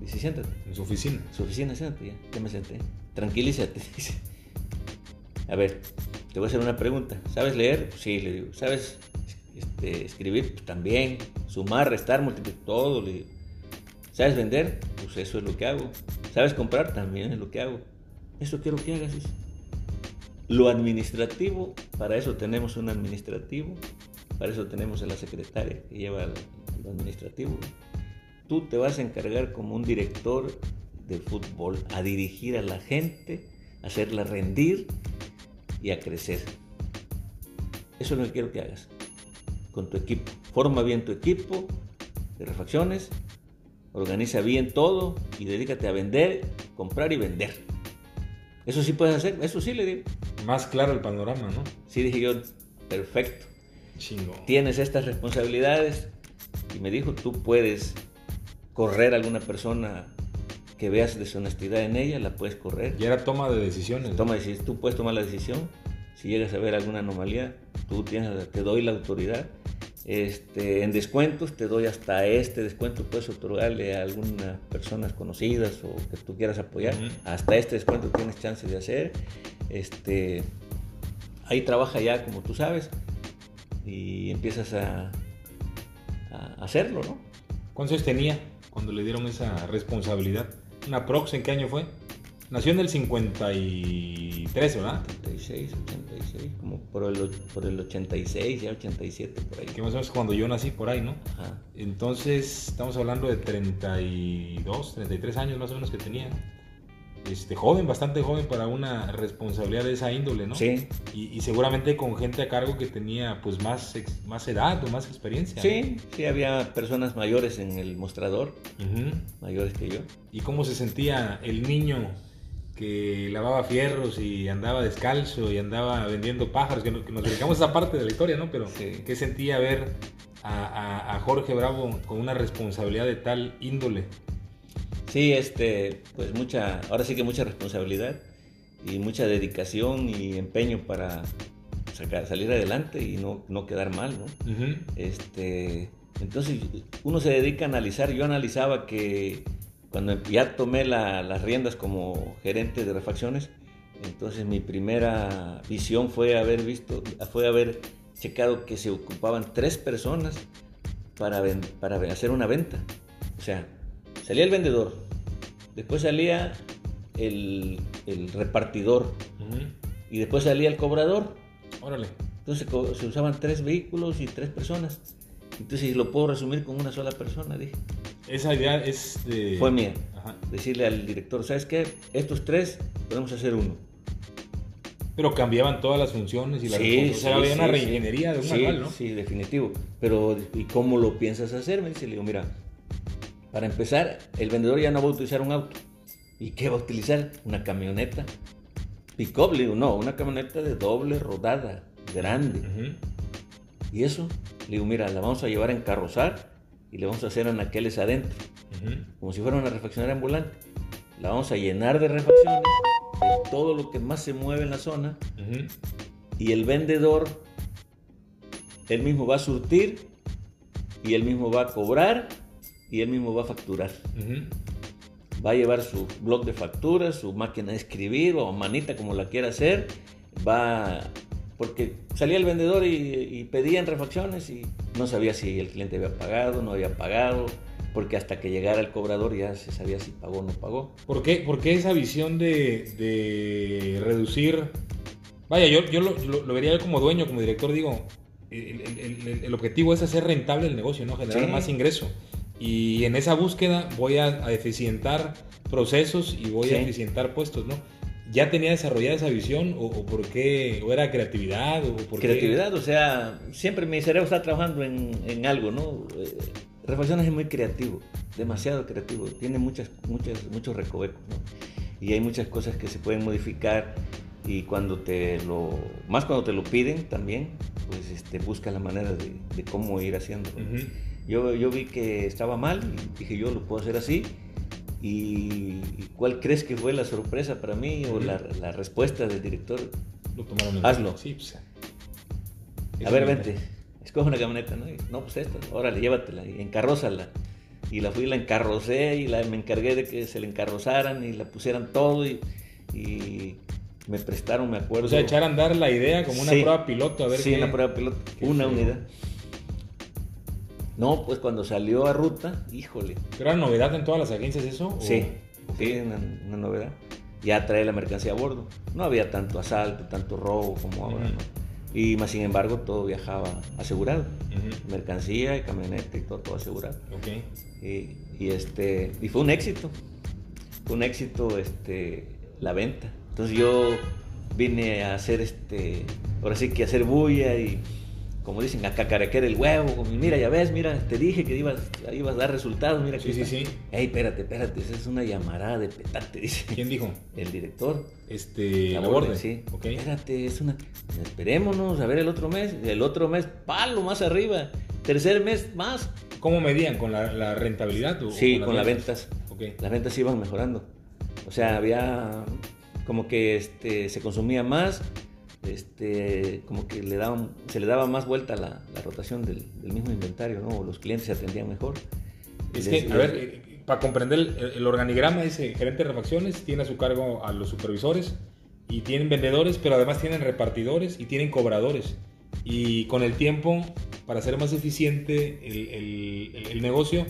dice, siéntate. En su oficina. En su oficina, siéntate ya. Ya me senté. Tranquilízate. Dice, a ver, te voy a hacer una pregunta. ¿Sabes leer? Sí, le digo. ¿Sabes este, escribir? Pues, también. Sumar, restar, multiplicar, todo. Le. ¿Sabes vender? Pues eso es lo que hago. ¿Sabes comprar? También es lo que hago. Eso quiero que hagas. Lo administrativo, para eso tenemos un administrativo, para eso tenemos a la secretaria que lleva lo administrativo. Tú te vas a encargar como un director de fútbol a dirigir a la gente, hacerla rendir y a crecer. Eso es lo que quiero que hagas con tu equipo. Forma bien tu equipo de refacciones, organiza bien todo y dedícate a vender, comprar y vender. Eso sí puedes hacer, eso sí le digo. Más claro el panorama, ¿no? Sí, dije yo, perfecto. Chingo. Tienes estas responsabilidades y me dijo, tú puedes correr a alguna persona que veas deshonestidad en ella, la puedes correr. Y era toma de decisiones. Toma, tú puedes tomar la decisión. Si llegas a ver alguna anomalía, tú tienes, te doy la autoridad. Este, en descuentos te doy hasta este descuento, puedes otorgarle a algunas personas conocidas o que tú quieras apoyar. Hasta este descuento tienes chance de hacer. Este, ahí trabaja ya como tú sabes y empiezas a, a hacerlo, ¿no? ¿Cuántos tenía cuando le dieron esa responsabilidad? ¿Una prox en qué año fue? Nació en el 53, ¿verdad? 86, 86, como por el, por el 86, ya 87, por ahí. Que más o menos cuando yo nací, por ahí, ¿no? Ajá. Entonces, estamos hablando de 32, 33 años más o menos que tenía. Este, joven, bastante joven para una responsabilidad de esa índole, ¿no? Sí. Y, seguramente con gente a cargo que tenía pues más, más edad o más experiencia. Sí, sí, había personas mayores en el mostrador, mayores que yo. ¿Y cómo se sentía el niño que lavaba fierros y andaba descalzo y andaba vendiendo pájaros, que, nos, dedicamos a esa parte de la historia, ¿no? Pero ¿qué sentía ver a, a Jorge Bravo con una responsabilidad de tal índole? Sí, este, pues mucha, ahora sí que mucha responsabilidad y mucha dedicación y empeño para sacar, salir adelante y no, no quedar mal, ¿no? este, entonces uno se dedica a analizar, yo analizaba que cuando ya tomé las riendas como gerente de refacciones, entonces mi primera visión fue haber visto, fue haber checado que se ocupaban tres personas para, para hacer una venta. O sea, Salía el vendedor, después salía el, repartidor y después salía el cobrador. Órale. Entonces se usaban tres vehículos y tres personas. Entonces lo puedo resumir con una sola persona, dije. Esa idea es de... Fue mía. Decirle al director, ¿sabes qué? Estos tres podemos hacer uno. Pero cambiaban todas las funciones y la sí, o sea, había una reingeniería de un manual, ¿no? Sí, definitivo. Pero, ¿y cómo lo piensas hacer? Me dice, le digo, mira, para empezar, el vendedor ya no va a utilizar un auto. ¿Y qué va a utilizar? Una camioneta. Pick-up, le digo, no, una camioneta de doble rodada, grande. ¿Y eso? Le digo, mira, la vamos a llevar en carrozar y le vamos a hacer anaqueles adentro. Como si fuera una refaccionaria ambulante. La vamos a llenar de refacciones, de todo lo que más se mueve en la zona. Y el vendedor, él mismo va a surtir y él mismo va a cobrar y él mismo va a facturar. Va a llevar su blog de facturas, su máquina de escribir o manita como la quiera hacer. Va porque salía el vendedor y, pedía en refacciones y no sabía si el cliente había pagado, no había pagado, porque hasta que llegara el cobrador ya se sabía si pagó o no pagó. ¿Por qué, esa visión de, reducir? Vaya, yo, yo lo, vería como dueño, como director, digo, el, objetivo es hacer rentable el negocio, ¿no? Generar más ingreso. Y en esa búsqueda voy a, eficientar procesos y voy a eficientar puestos, ¿no? ¿Ya tenía desarrollada esa visión o, por qué? ¿O era creatividad? O por creatividad, o sea, siempre mi cerebro está trabajando en, en algo, ¿no? Eh, refacciones es muy creativo, demasiado creativo, tiene muchas, muchas, muchos recovecos, ¿no? Y hay muchas cosas que se pueden modificar y cuando te lo, más cuando te lo piden también, pues este, busca la manera de, de cómo ir haciendo. Yo, vi que estaba mal y dije, yo lo puedo hacer así. ¿Y cuál crees que fue la sorpresa para mí o la, la respuesta del director? Lo tomaron en Hazlo. Sí, pues, A ver, vente, escoge una camioneta, ¿no? Y, no, pues esta, órale, llévatela y encarrózala. Y la fui, la encarrocé y la, me encargué de que se la encarrozaran y la pusieran todo y, y me prestaron, me acuerdo. O sea, echar a andar la idea como una Sí. prueba piloto, a ver Sí, qué... una prueba piloto, qué una feo. unidad. No, pues cuando salió a ruta, híjole, ¿Pero era novedad en todas las agencias eso? o- sí, sí, una, una novedad. Ya trae la mercancía a bordo. No había tanto asalto, tanto robo como ahora. ¿no? Y más sin embargo, todo viajaba asegurado. Mercancía y camioneta y todo, todo asegurado. Ok. Y, y, este, y fue un éxito. Fue un éxito este, la venta. Entonces yo vine a hacer, este, ahora sí que hacer bulla y, como dicen, a cacarequear el huevo. como, mira, ya ves, mira, te dije que ibas, ibas a dar resultados. Mira, Sí, sí, está". sí. Ey, espérate, espérate, esa es una llamarada de petate, dice. ¿Quién dijo? El director. Este, La Laborde. sí. Ok. Espérate, es una. Esperémonos a ver el otro mes. El otro mes, palo más arriba. Tercer mes, más. ¿Cómo medían? ¿Con la, la rentabilidad? o- Sí, o con las ventas? ventas. Ok. Las ventas iban mejorando. O sea, había como que este, se consumía más, este, como que le daban, se le daba más vuelta la, la rotación del, del mismo inventario, ¿no? Los clientes se atendían mejor. Es Les- que, a ver, eh, para comprender el, el organigrama, dice gerente de refacciones, tiene a su cargo a los supervisores y tienen vendedores, pero además tienen repartidores y tienen cobradores. Y con el tiempo, para ser más eficiente el, el- el- el negocio,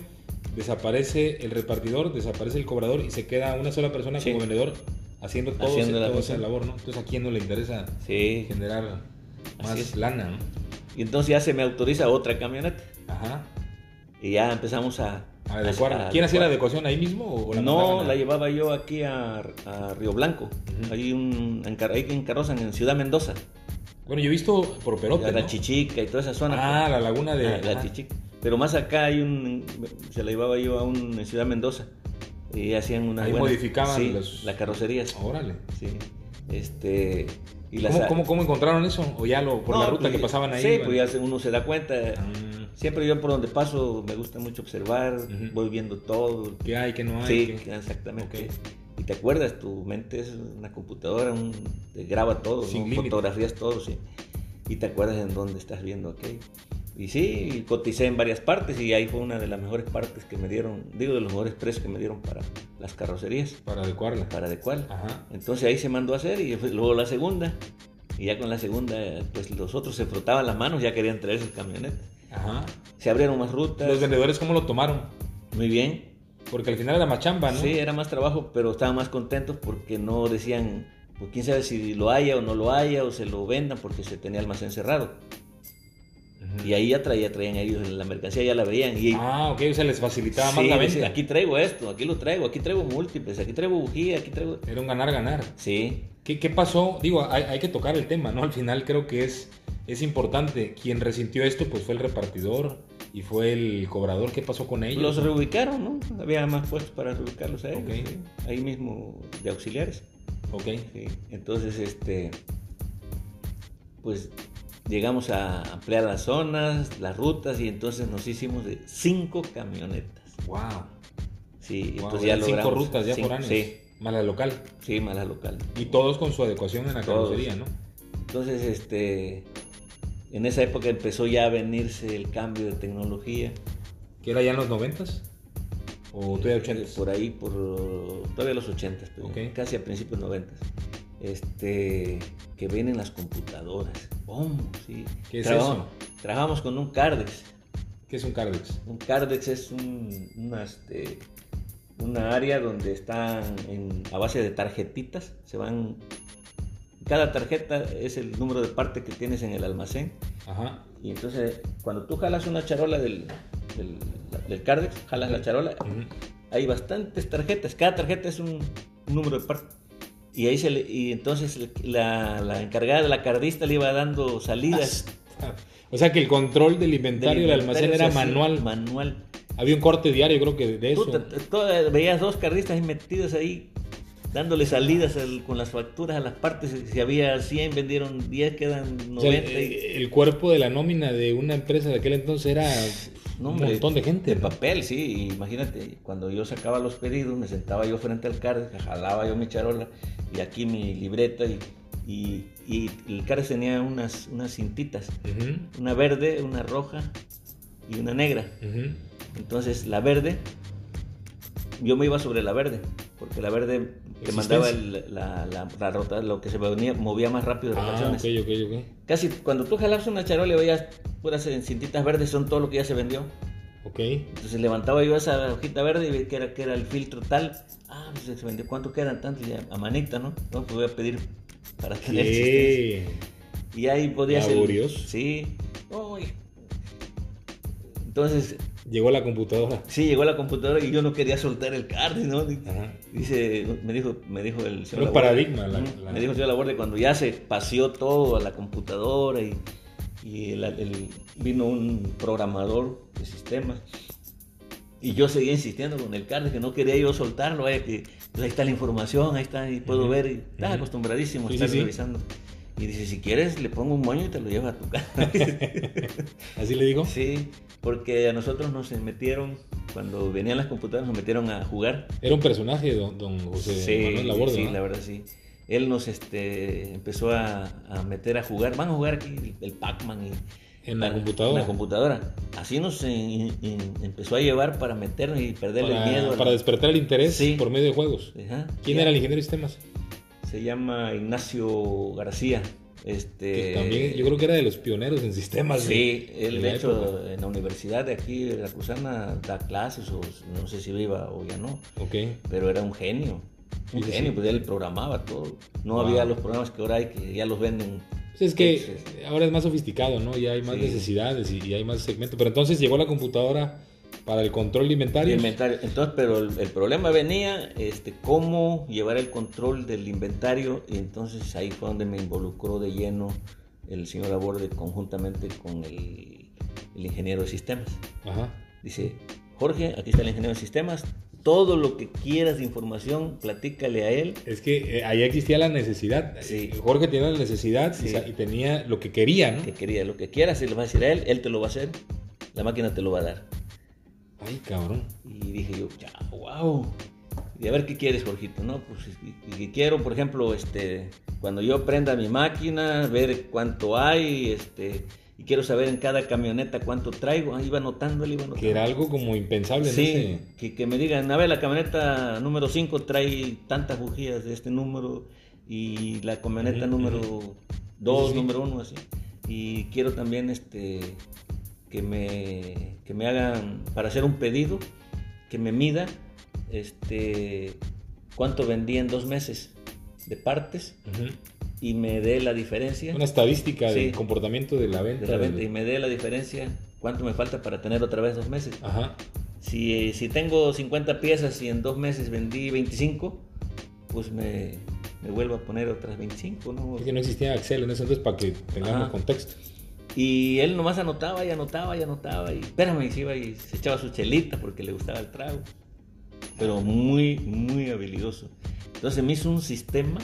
desaparece el repartidor, desaparece el cobrador y se queda una sola persona Sí. como vendedor haciendo todo Haciendo ese- la esa labor, ¿no? Entonces a quién no le interesa Sí. generar más lana, ¿no? Y entonces ya se me autoriza otra camioneta. Ajá. Y ya empezamos a... A adecuar. a ¿Quién hacía la adecuación ahí mismo o la no, la llevaba yo aquí a, Río Blanco. Ujú. Ahí, un, ahí en Carrozan, en Ciudad Mendoza. Bueno, yo he visto por Perote, la ¿no? Chichica y toda esa zona. Ah, pues. la laguna de... La ajá. Chichica. Pero más acá hay un. Se la llevaba yo a un en Ciudad Mendoza. Y hacían una. Ahí modificaban los- las carrocerías. Órale. Sí. Este. Y las, ¿Cómo, cómo, cómo encontraron eso? ¿O ya lo, por la ruta pues, que pasaban ahí? Sí, bueno? pues ya uno se da cuenta. Ah, Siempre yo por donde paso me gusta mucho observar, voy viendo todo. ¿Qué hay, qué no hay? Sí, exactamente. Ok. Y te acuerdas, tu mente es una computadora, un- te graba todo, Sin ¿no? límite. fotografías todo, sí. Y te acuerdas en dónde estás viendo aquello. Y sí, coticé en varias partes y ahí fue una de las mejores partes que me dieron, digo, de los mejores precios que me dieron para las carrocerías, Para adecuarla. para adecuar. Ajá. Entonces ahí se mandó a hacer y luego la segunda. Y ya con la segunda, pues los otros se frotaban las manos, ya querían traer sus camionetas. Ajá. Se abrieron más rutas. ¿Los vendedores cómo lo tomaron? Muy bien. Porque al final era más chamba, ¿no? Sí, era más trabajo, pero estaban más contentos porque no decían, pues quién sabe si lo haya o no lo haya o se lo vendan porque se tenía almacén cerrado. Y ahí ya traía, traían ellos la mercancía, ya la veían. Y Ah, ok, o sea, les facilitaba más la venta. aquí traigo esto, aquí lo traigo, aquí traigo múltiples, aquí traigo bujía, aquí traigo... Era un ganar-ganar. Sí, ¿Qué, qué pasó? Digo, hay, hay que tocar el tema, ¿no? Al final creo que es, es importante. Quien resintió esto, pues fue el repartidor y fue el cobrador. ¿Qué pasó con ellos? los reubicaron, ¿no? Había más puestos para reubicarlos a ellos, sí. ahí mismo de auxiliares. Ok. Sí, Entonces, este, pues llegamos a ampliar las zonas, las rutas y entonces nos hicimos de cinco camionetas. Wow. Sí, Wow, entonces ya eran cinco logramos rutas ya cinco- por año. Sí, Más la local. sí, más la local. Y todos con su adecuación en la Todos. carrocería, ¿no? Entonces, este, en esa época empezó ya a venirse el cambio de tecnología. ¿Que era ya en los noventas? ¿O todavía Eh, ochentas? Por ahí, por todavía los 80, pero Ok. casi a principios 90. Este, que vienen las computadoras. ¿Qué es Trabajamos- eso? Trabajamos con un Cardex. ¿Qué es un Cardex? Un Cardex es un, una, este, una área donde están en- a base de tarjetitas. Se van. Cada tarjeta es el número de parte que tienes en el almacén. Ajá. Y entonces, cuando tú jalas una charola del, del, del Cardex, jalas la charola, hay bastantes tarjetas. Cada tarjeta es un, un número de parte. Y ahí se le- y entonces la, la encargada de la cardista le iba dando salidas. O sea que el control del inventario del, almacén era manual. Manual. Había un corte diario, creo que de eso. Tú toda- veías dos cardistas metidos ahí, dándole salidas al- con las facturas a las partes. Si había 100, vendieron 10, quedan O sea, 90. y- el, el cuerpo de la nómina de una empresa de aquel entonces era No, Un montón de gente, De papel, sí. Imagínate, cuando yo sacaba los pedidos, me sentaba yo frente al CARES, jalaba yo mi charola y aquí mi libreta y, y, y el CARES tenía unas, unas cintitas, una verde, una roja y una negra. Entonces la verde, yo me iba sobre la verde, porque la verde te mandaba el- la, la, la rota, lo que se movía, movía más rápido de Ah, rotaciones. ok, ok, ok. Casi cuando tú jalabas una charola y veías puras cintitas verdes, son todo lo que ya se vendió. Ok. Entonces levantaba yo esa hojita verde y veía que era, que era el filtro tal. Ah, pues se vendió. ¿Cuánto quedan? Tanto ya a manita, ¿no? No, pues voy a pedir para tener. ¿Qué? Y ahí podía ser. Laborioso. Sí. Entonces, Llegó la computadora. sí, llegó la computadora y yo no quería soltar el card, ¿no? Ajá. Dice, me dijo, me dijo el Era un Laborde, paradigma, la- la- Me dijo el señor Laborde cuando ya se paseó todo a la computadora y, y el- el- vino un programador de sistemas. Y yo seguía insistiendo con el card, que no quería yo soltarlo, vaya que pues, ahí está la información, ahí está, y puedo Ujú, ver, y estaba ujú. acostumbradísimo a Sí, estar sí, sí. revisando. Y dice, si quieres, le pongo un moño y te lo lleva a tu casa. ¿Así le digo? sí, porque a nosotros nos metieron, cuando venían las computadoras, nos metieron a jugar. Era un personaje, don, don José Sí, Manuel sí, ¿no? la verdad sí. Él nos este, empezó a, a meter a jugar. Van a jugar aquí el Pac-Man y En la en computadora. la computadora. Así nos empezó a llevar para meternos y perderle para, el miedo. a la- para despertar el interés Sí. por medio de juegos. Ajá. ¿Quién Ya. era el ingeniero de sistemas? Se llama Ignacio García. Este, Que también yo creo que era de los pioneros en sistemas. de- Sí, él de hecho época. en la universidad de aquí, de Veracruzana, da clases o no sé si viva o ya no. Ok. pero era un genio. Un Sí, genio, sí. pues él programaba todo. No Wow. había los programas que ahora hay que ya los venden. Pues es que hechos. ahora es más sofisticado, ¿no? Ya hay más Sí. necesidades y, y hay más segmentos. Pero entonces llegó la computadora para el control de inventario. Inventario. Entonces, pero el, el problema venía, este, cómo llevar el control del inventario y entonces ahí fue donde me involucró de lleno el señor Laborde conjuntamente con el, el ingeniero de sistemas. Ajá. Dice, Jorge, aquí está el ingeniero de sistemas, todo lo que quieras de información, platícale a él. Es que eh, ahí existía la necesidad. Sí. Jorge tenía la necesidad y Sí. sa- y, tenía lo que quería, ¿no? que quería, lo que quieras, se lo va a decir a él, él te lo va a hacer, la máquina te lo va a dar. Ay, cabrón. Y dije yo, ya, wow. Y a ver qué quieres, Jorgito, ¿no? Pues y, quiero, por ejemplo, este, cuando yo prenda mi máquina, ver cuánto hay, este, y quiero saber en cada camioneta cuánto traigo. Ah, iba anotando, él iba anotando. Que era algo como impensable en Sí, ese- que, que me digan, a ver, la camioneta número 5 trae tantas bujías de este número y la camioneta número ujú. 2, Sí, sí. número 1, así. Y quiero también este que me, que me hagan, para hacer un pedido, que me mida este cuánto vendí en dos meses de partes y me dé la diferencia Una estadística Sí. del comportamiento de la venta. de la venta del- y me dé la diferencia cuánto me falta para tener otra vez dos meses. Ajá. Si, si tengo 50 piezas y en dos meses vendí 25, pues me, me vuelvo a poner otras 25, ¿no? Porque no existía Excel en ese entonces para que tengamos Ajá. contexto. Y él nomás anotaba y anotaba y anotaba y espérame, se iba y se echaba su chelita porque le gustaba el trago. Pero muy, muy habilidoso. Entonces me hizo un sistema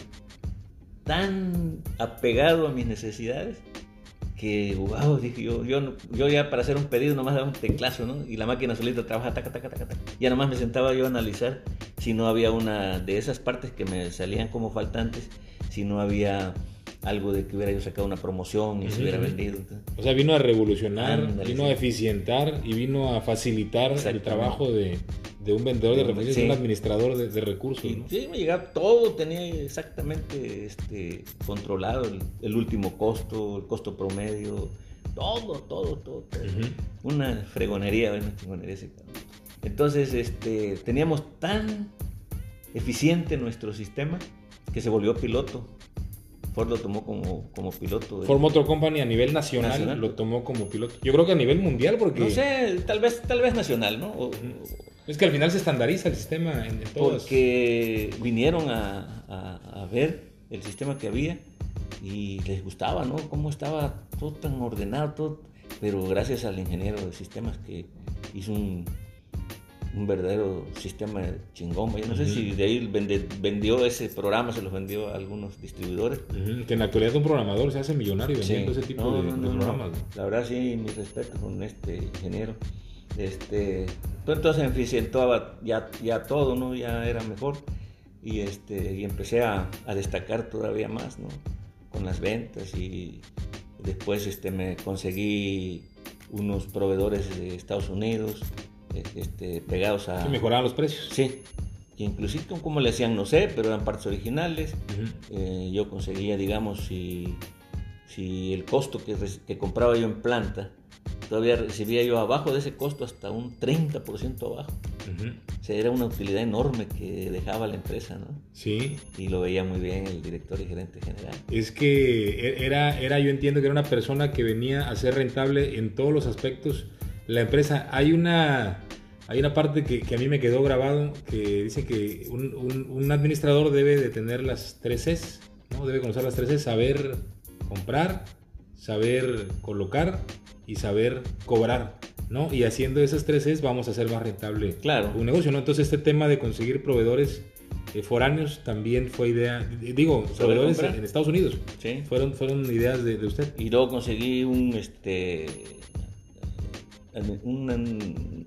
tan apegado a mis necesidades que, wow, dije yo, yo, yo ya para hacer un pedido nomás daba un teclazo, ¿no? Y la máquina solita trabaja, taca, taca, taca, taca. Ya nomás me sentaba yo a analizar si no había una de esas partes que me salían como faltantes, si no había algo de que hubiera yo sacado una promoción y se hubiera vendido. O sea, vino a revolucionar, vino sí. a eficientar y vino a facilitar el trabajo de, de un vendedor de Sí. referencias, de un administrador de, de recursos. Y ¿no? sí, me llegaba todo, tenía exactamente este, controlado el, el último costo, el costo promedio, todo, todo, todo. Una fregonería, una cabrón. Entonces, este, teníamos tan eficiente nuestro sistema que se volvió piloto. Ford lo tomó como, como piloto. de- Ford Motor Company a nivel nacional, Nacional. lo tomó como piloto. Yo creo que a nivel mundial, porque No sé, tal vez, tal vez nacional, ¿no? O- es que al final se estandariza el sistema en, en todos. porque vinieron a, a- a ver el sistema que había y les gustaba, ¿no? Cómo estaba todo tan ordenado, todo, pero gracias al ingeniero de sistemas que hizo un, un verdadero sistema chingón. Yo no sé Ujú. si de ahí vende- vendió ese programa, se los vendió a algunos distribuidores. Ujú, Que en la actualidad un programador se hace millonario vendiendo ese tipo No, de, no, no, programas. La verdad sí, mi respeto con este ingeniero. Este, pero entonces eficientaba ya, ya todo, ¿no? Ya era mejor. Y, este, y empecé a, a destacar todavía más, ¿no? Con las ventas y después este, me conseguí unos proveedores de Estados Unidos, este, pegados a... ¿Y mejoraban los precios? Sí, que inclusive como le hacían, no sé, pero eran partes originales. Eh, yo conseguía, digamos, si, si el costo que, que, compraba yo en planta, todavía recibía yo abajo de ese costo hasta un 30% abajo. O sea, era una utilidad enorme que dejaba la empresa, ¿no? Sí. Y lo veía muy bien el director y gerente general. Es que e, era, era, yo entiendo que era una persona que venía a ser rentable en todos los aspectos. La empresa, hay una hay una parte que, que, a mí me quedó grabado que dice que un, un, administrador debe de tener las tres Cs, ¿no? Debe conocer las tres Cs, saber comprar, saber colocar y saber cobrar, ¿no? Y haciendo esas tres Cs vamos a hacer más rentable claro. un negocio, ¿no? Entonces este tema de conseguir proveedores eh, foráneos también fue idea, digo, proveedores en Estados Unidos. Sí. Fueron, fueron ideas de, de usted. Y luego conseguí un, este, un,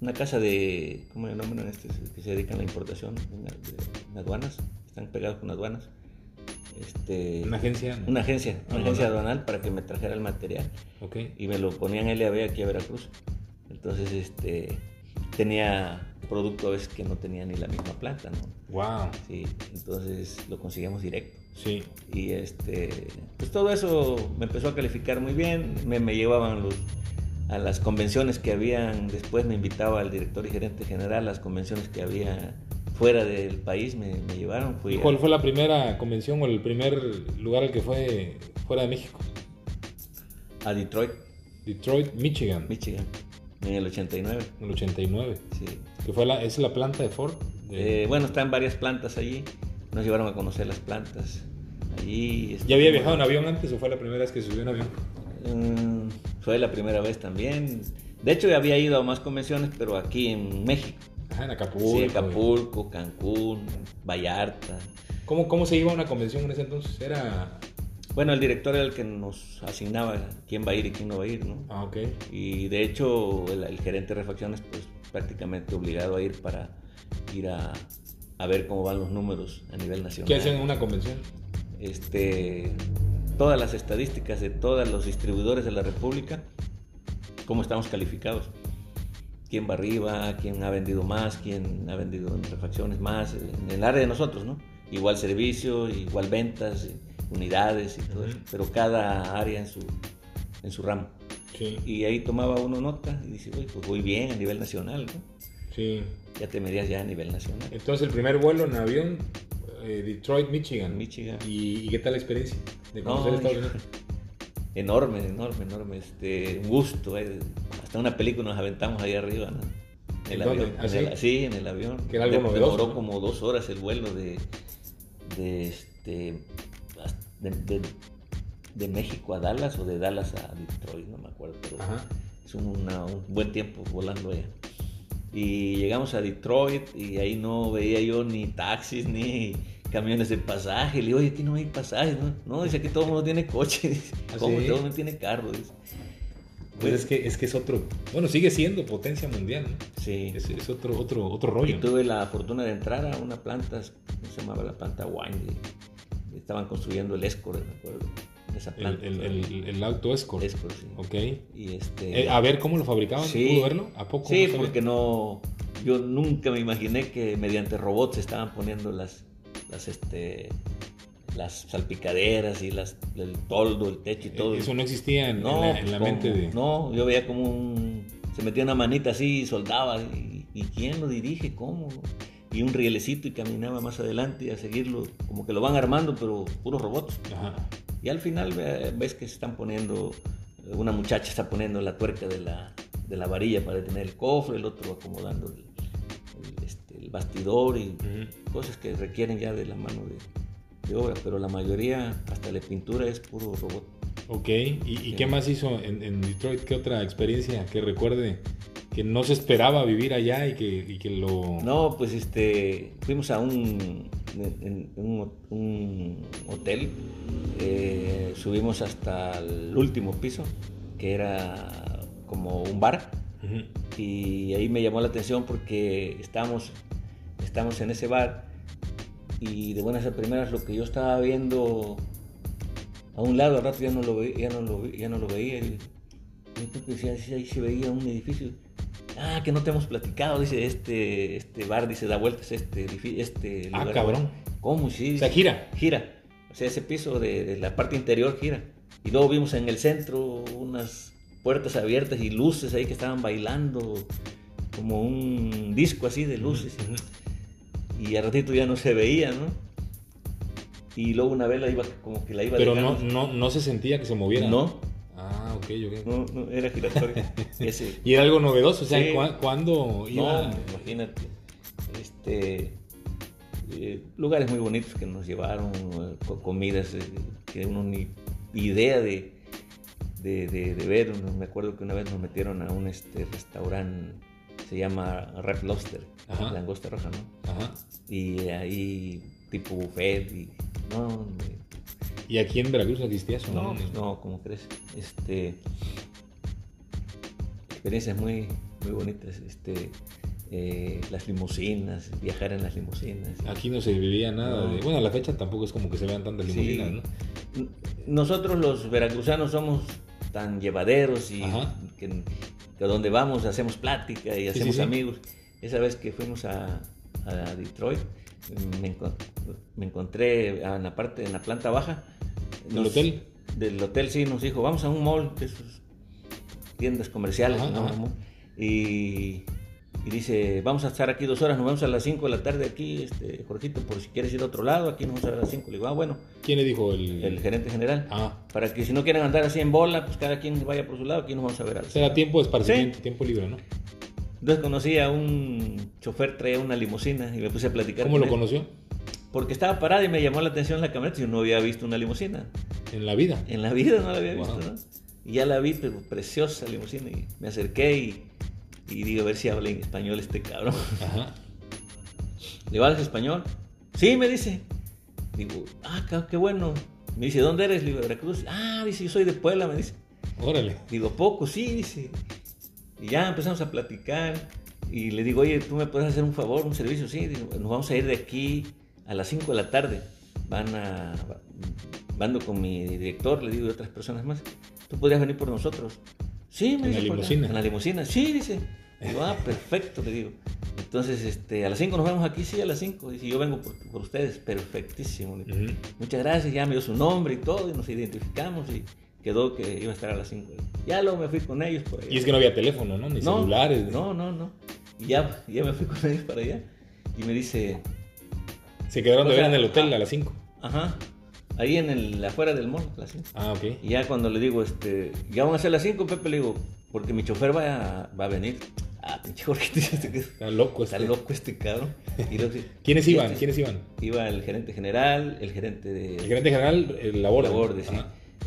una casa de, ¿cómo se llaman este? Que se dedican a la importación en, aduanas, están pegados con aduanas. Este, una agencia. Una agencia, una agencia aduanal para que me trajera el material. Okay. Y me lo ponían LAB aquí a Veracruz. Entonces, este, tenía producto a veces que no tenía ni la misma planta, ¿no? Wow. Sí, entonces lo conseguíamos directo. Sí. Y este, pues todo eso me empezó a calificar muy bien, me, me llevaban los a las convenciones que habían, después me invitaba al director y gerente general, las convenciones que había fuera del país me, llevaron. Fui ¿Cuál fue la primera convención o el primer lugar al que fue fuera de México? A Detroit. Detroit, Michigan. Michigan, en el 89. En el 89. Sí. ¿Que fue la, ¿Es la planta de Ford? Eh, bueno, están varias plantas allí. Nos llevaron a conocer las plantas. Allí, ¿Ya había viajado en avión antes o fue la primera vez que subió en avión? Mm, fue la primera vez también. De hecho, ya había ido a más convenciones, pero aquí en México. Ajá, en Acapulco. Sí, Acapulco, Cancún, Vallarta. ¿Cómo, ¿Cómo se iba a una convención en ese entonces? Era... Bueno, el director era el que nos asignaba quién va a ir y quién no va a ir, ¿no? Ah, ok. Y de hecho, el, gerente de refacciones, pues prácticamente obligado a ir para ir a, a ver cómo van los números a nivel nacional. ¿Qué hacen en una convención? Este, todas las estadísticas de todos los distribuidores de la República, cómo estamos calificados. Quién va arriba, quién ha vendido más, quién ha vendido en refacciones más, en el área de nosotros, ¿no? Igual servicio, igual ventas, unidades y todo eso, pero cada área en su, en su ramo. Sí. Y ahí tomaba uno nota y dice, pues voy bien a nivel nacional, ¿no? Sí. Ya te medías ya a nivel nacional. Entonces el primer vuelo en avión eh, Detroit, Michigan. Michigan. ¿Y, qué tal la experiencia de conocer Estados Unidos? Enorme, enorme, enorme. Este, un gusto. Eh. Hasta una película nos aventamos ahí arriba, ¿no? En el avión. ¿Ah, sí? sí? en el avión. Que era algo novedoso. Demoró como dos horas el vuelo de, de, este, de, de, México a Dallas o de Dallas a Detroit, no me acuerdo. Pero es un buen tiempo volando allá. Y llegamos a Detroit y ahí no veía yo ni taxis ni camiones de pasaje. Le digo, oye, aquí no hay pasajes, ¿no? No, dice que todo el mundo tiene coche. ¿Ah, ¿Cómo todo el mundo tiene carro? Pues, es que, es que es otro, bueno, sigue siendo potencia mundial, ¿no? Sí. Es, es, otro, otro, otro rollo. Y tuve la fortuna de entrar a una planta, se llamaba la planta Wine, estaban construyendo el Escort, me acuerdo. Esa planta, el, el, el, auto Escort. Escort, sí. Ok. Y este, eh, a ver cómo lo fabricaban, sí, ¿pudo verlo? ¿A poco? Sí, porque no, yo nunca me imaginé que mediante robots estaban poniendo las, las, este, las salpicaderas y las, el toldo, el techo y todo. Eso no existía en, la, en la mente de... No, yo veía como un... Se metía una manita así y soldaba. Y, y, quién lo dirige? ¿Cómo? Y un rielecito y caminaba más adelante y a seguirlo. Como que lo van armando, pero puros robots. Ajá. Y al final ves que se están poniendo... Una muchacha está poniendo la tuerca de la, de la varilla para detener el cofre, el otro acomodando el, el, bastidor y cosas que requieren ya de la mano de, de obra, pero la mayoría, hasta la pintura, es puro robot. Ok, ¿y, y qué más hizo en, en Detroit? ¿Qué otra experiencia que recuerde que no se esperaba vivir allá y que, y que lo... No, pues este, fuimos a un, en- en un, un hotel, eh, subimos hasta el último piso, que era como un bar, Y ahí me llamó la atención porque estábamos, estábamos en ese bar y de buenas a primeras lo que yo estaba viendo a un lado, al rato ya no lo, ya no lo, ya no lo veía. Y, y ahí se veía un edificio. Ah, que no te hemos platicado, dice este, este bar, dice, da vueltas este, este Ah, cabrón. ¿Cómo? Sí. O sea, gira. Gira. O sea, ese piso de, de la parte interior gira. Y luego vimos en el centro unas puertas abiertas y luces ahí que estaban bailando, como un disco así de luces. Y al ratito ya no se veía, ¿no? Y luego una vez la iba, como que la iba Pero no, no, no se sentía que se moviera. No. Ah, ok, ok. No, no, era giratorio. Ese. y era algo novedoso, o sea, Sí. ¿cu- ¿cuándo iba? No, imagínate. Este, eh, lugares muy bonitos que nos llevaron, eh, co- comidas eh, que uno ni idea de, de, de- de ver. Me acuerdo que una vez nos metieron a un este, restaurante, se llama Red Lobster, Ajá. langosta roja, ¿no? Ajá. Y ahí tipo buffet y... No, ¿Y aquí en Veracruz no existía eso? no, pues no, como crees. Este, experiencias muy, muy bonitas. Este, eh, las limusinas, viajar en las limusinas. Aquí no se vivía nada No. de... Bueno, a la fecha tampoco es como que se vean tantas Sí. limusinas, ¿no? Nosotros los veracruzanos somos tan llevaderos y Ajá. que a donde vamos hacemos plática y hacemos sí, sí. amigos. Esa vez que fuimos a, a Detroit, me, me encontré en la parte, en la planta baja. ¿Del hotel? Del hotel, sí, nos dijo, vamos a un mall de sus tiendas comerciales. Ajá, ¿no? ajá. Y, y dice, vamos a estar aquí dos horas, nos vemos a las 5 de la tarde aquí, este, Jorgito, por si quieres ir a otro lado, aquí nos vamos a ver a las 5. Le digo, ah, bueno, ¿Quién le dijo el...? el gerente general. Ah, Para que si no quieren andar así en bola, pues cada quien vaya por su lado, aquí nos vamos a ver a las será tiempo de esparcimiento, Sí. tiempo libre, ¿no? Entonces conocí a un chofer, traía una limusina y me puse a platicar ¿Cómo con lo él. conoció? Porque estaba parada y me llamó la atención la camioneta. Yo no había visto una limusina. En la vida. En la vida no la había Wow. visto, ¿no? Y ya la vi, pero preciosa limusina. Y me acerqué y, y digo, a ver si habla en español este cabrón. Ajá. ¿Le ¿hablas español? Sí, me dice. Digo, ah, qué bueno. Me dice, ¿dónde eres? Le digo, Veracruz. Ah, dice, yo soy de Puebla, me dice. Órale. Digo, poco, sí, dice. Y ya empezamos a platicar. Y le digo, oye, ¿tú me puedes hacer un favor, un servicio? Sí, digo, nos vamos a ir de aquí a las 5 de la tarde. Van a. Van con mi director, le digo, y otras personas más. ¿Tú podrías venir por nosotros? Sí, me ¿En la limusina? En la limusina, sí, dice. Digo, ah, perfecto, le digo. Entonces, este, a las 5 nos vemos aquí, sí, a las 5. Dice, yo vengo por, por ustedes, perfectísimo. Muchas gracias, ya me dio su nombre y todo, y nos identificamos y quedó que iba a estar a las 5. Ya luego me fui con ellos por allá. Y es que no había teléfono, ¿no? Ni no, celulares. No, no, no. Y ya, ya me fui con ellos para allá. Y me dice, Se quedaron de ver en el hotel ah. a las 5. ajá, ahí en el, afuera del mall, las 5. Ah, ok. Y ya cuando le digo, este, ya van a ser las 5, Pepe, le digo, porque mi chofer va a, va a venir. Ah, pinche Jorge, que Está loco está este. loco este cabrón. Y luego, ¿Quiénes iban? este- ¿Quiénes iban? Iba el gerente general, el gerente de... El gerente general, el labor. Laborde, sí.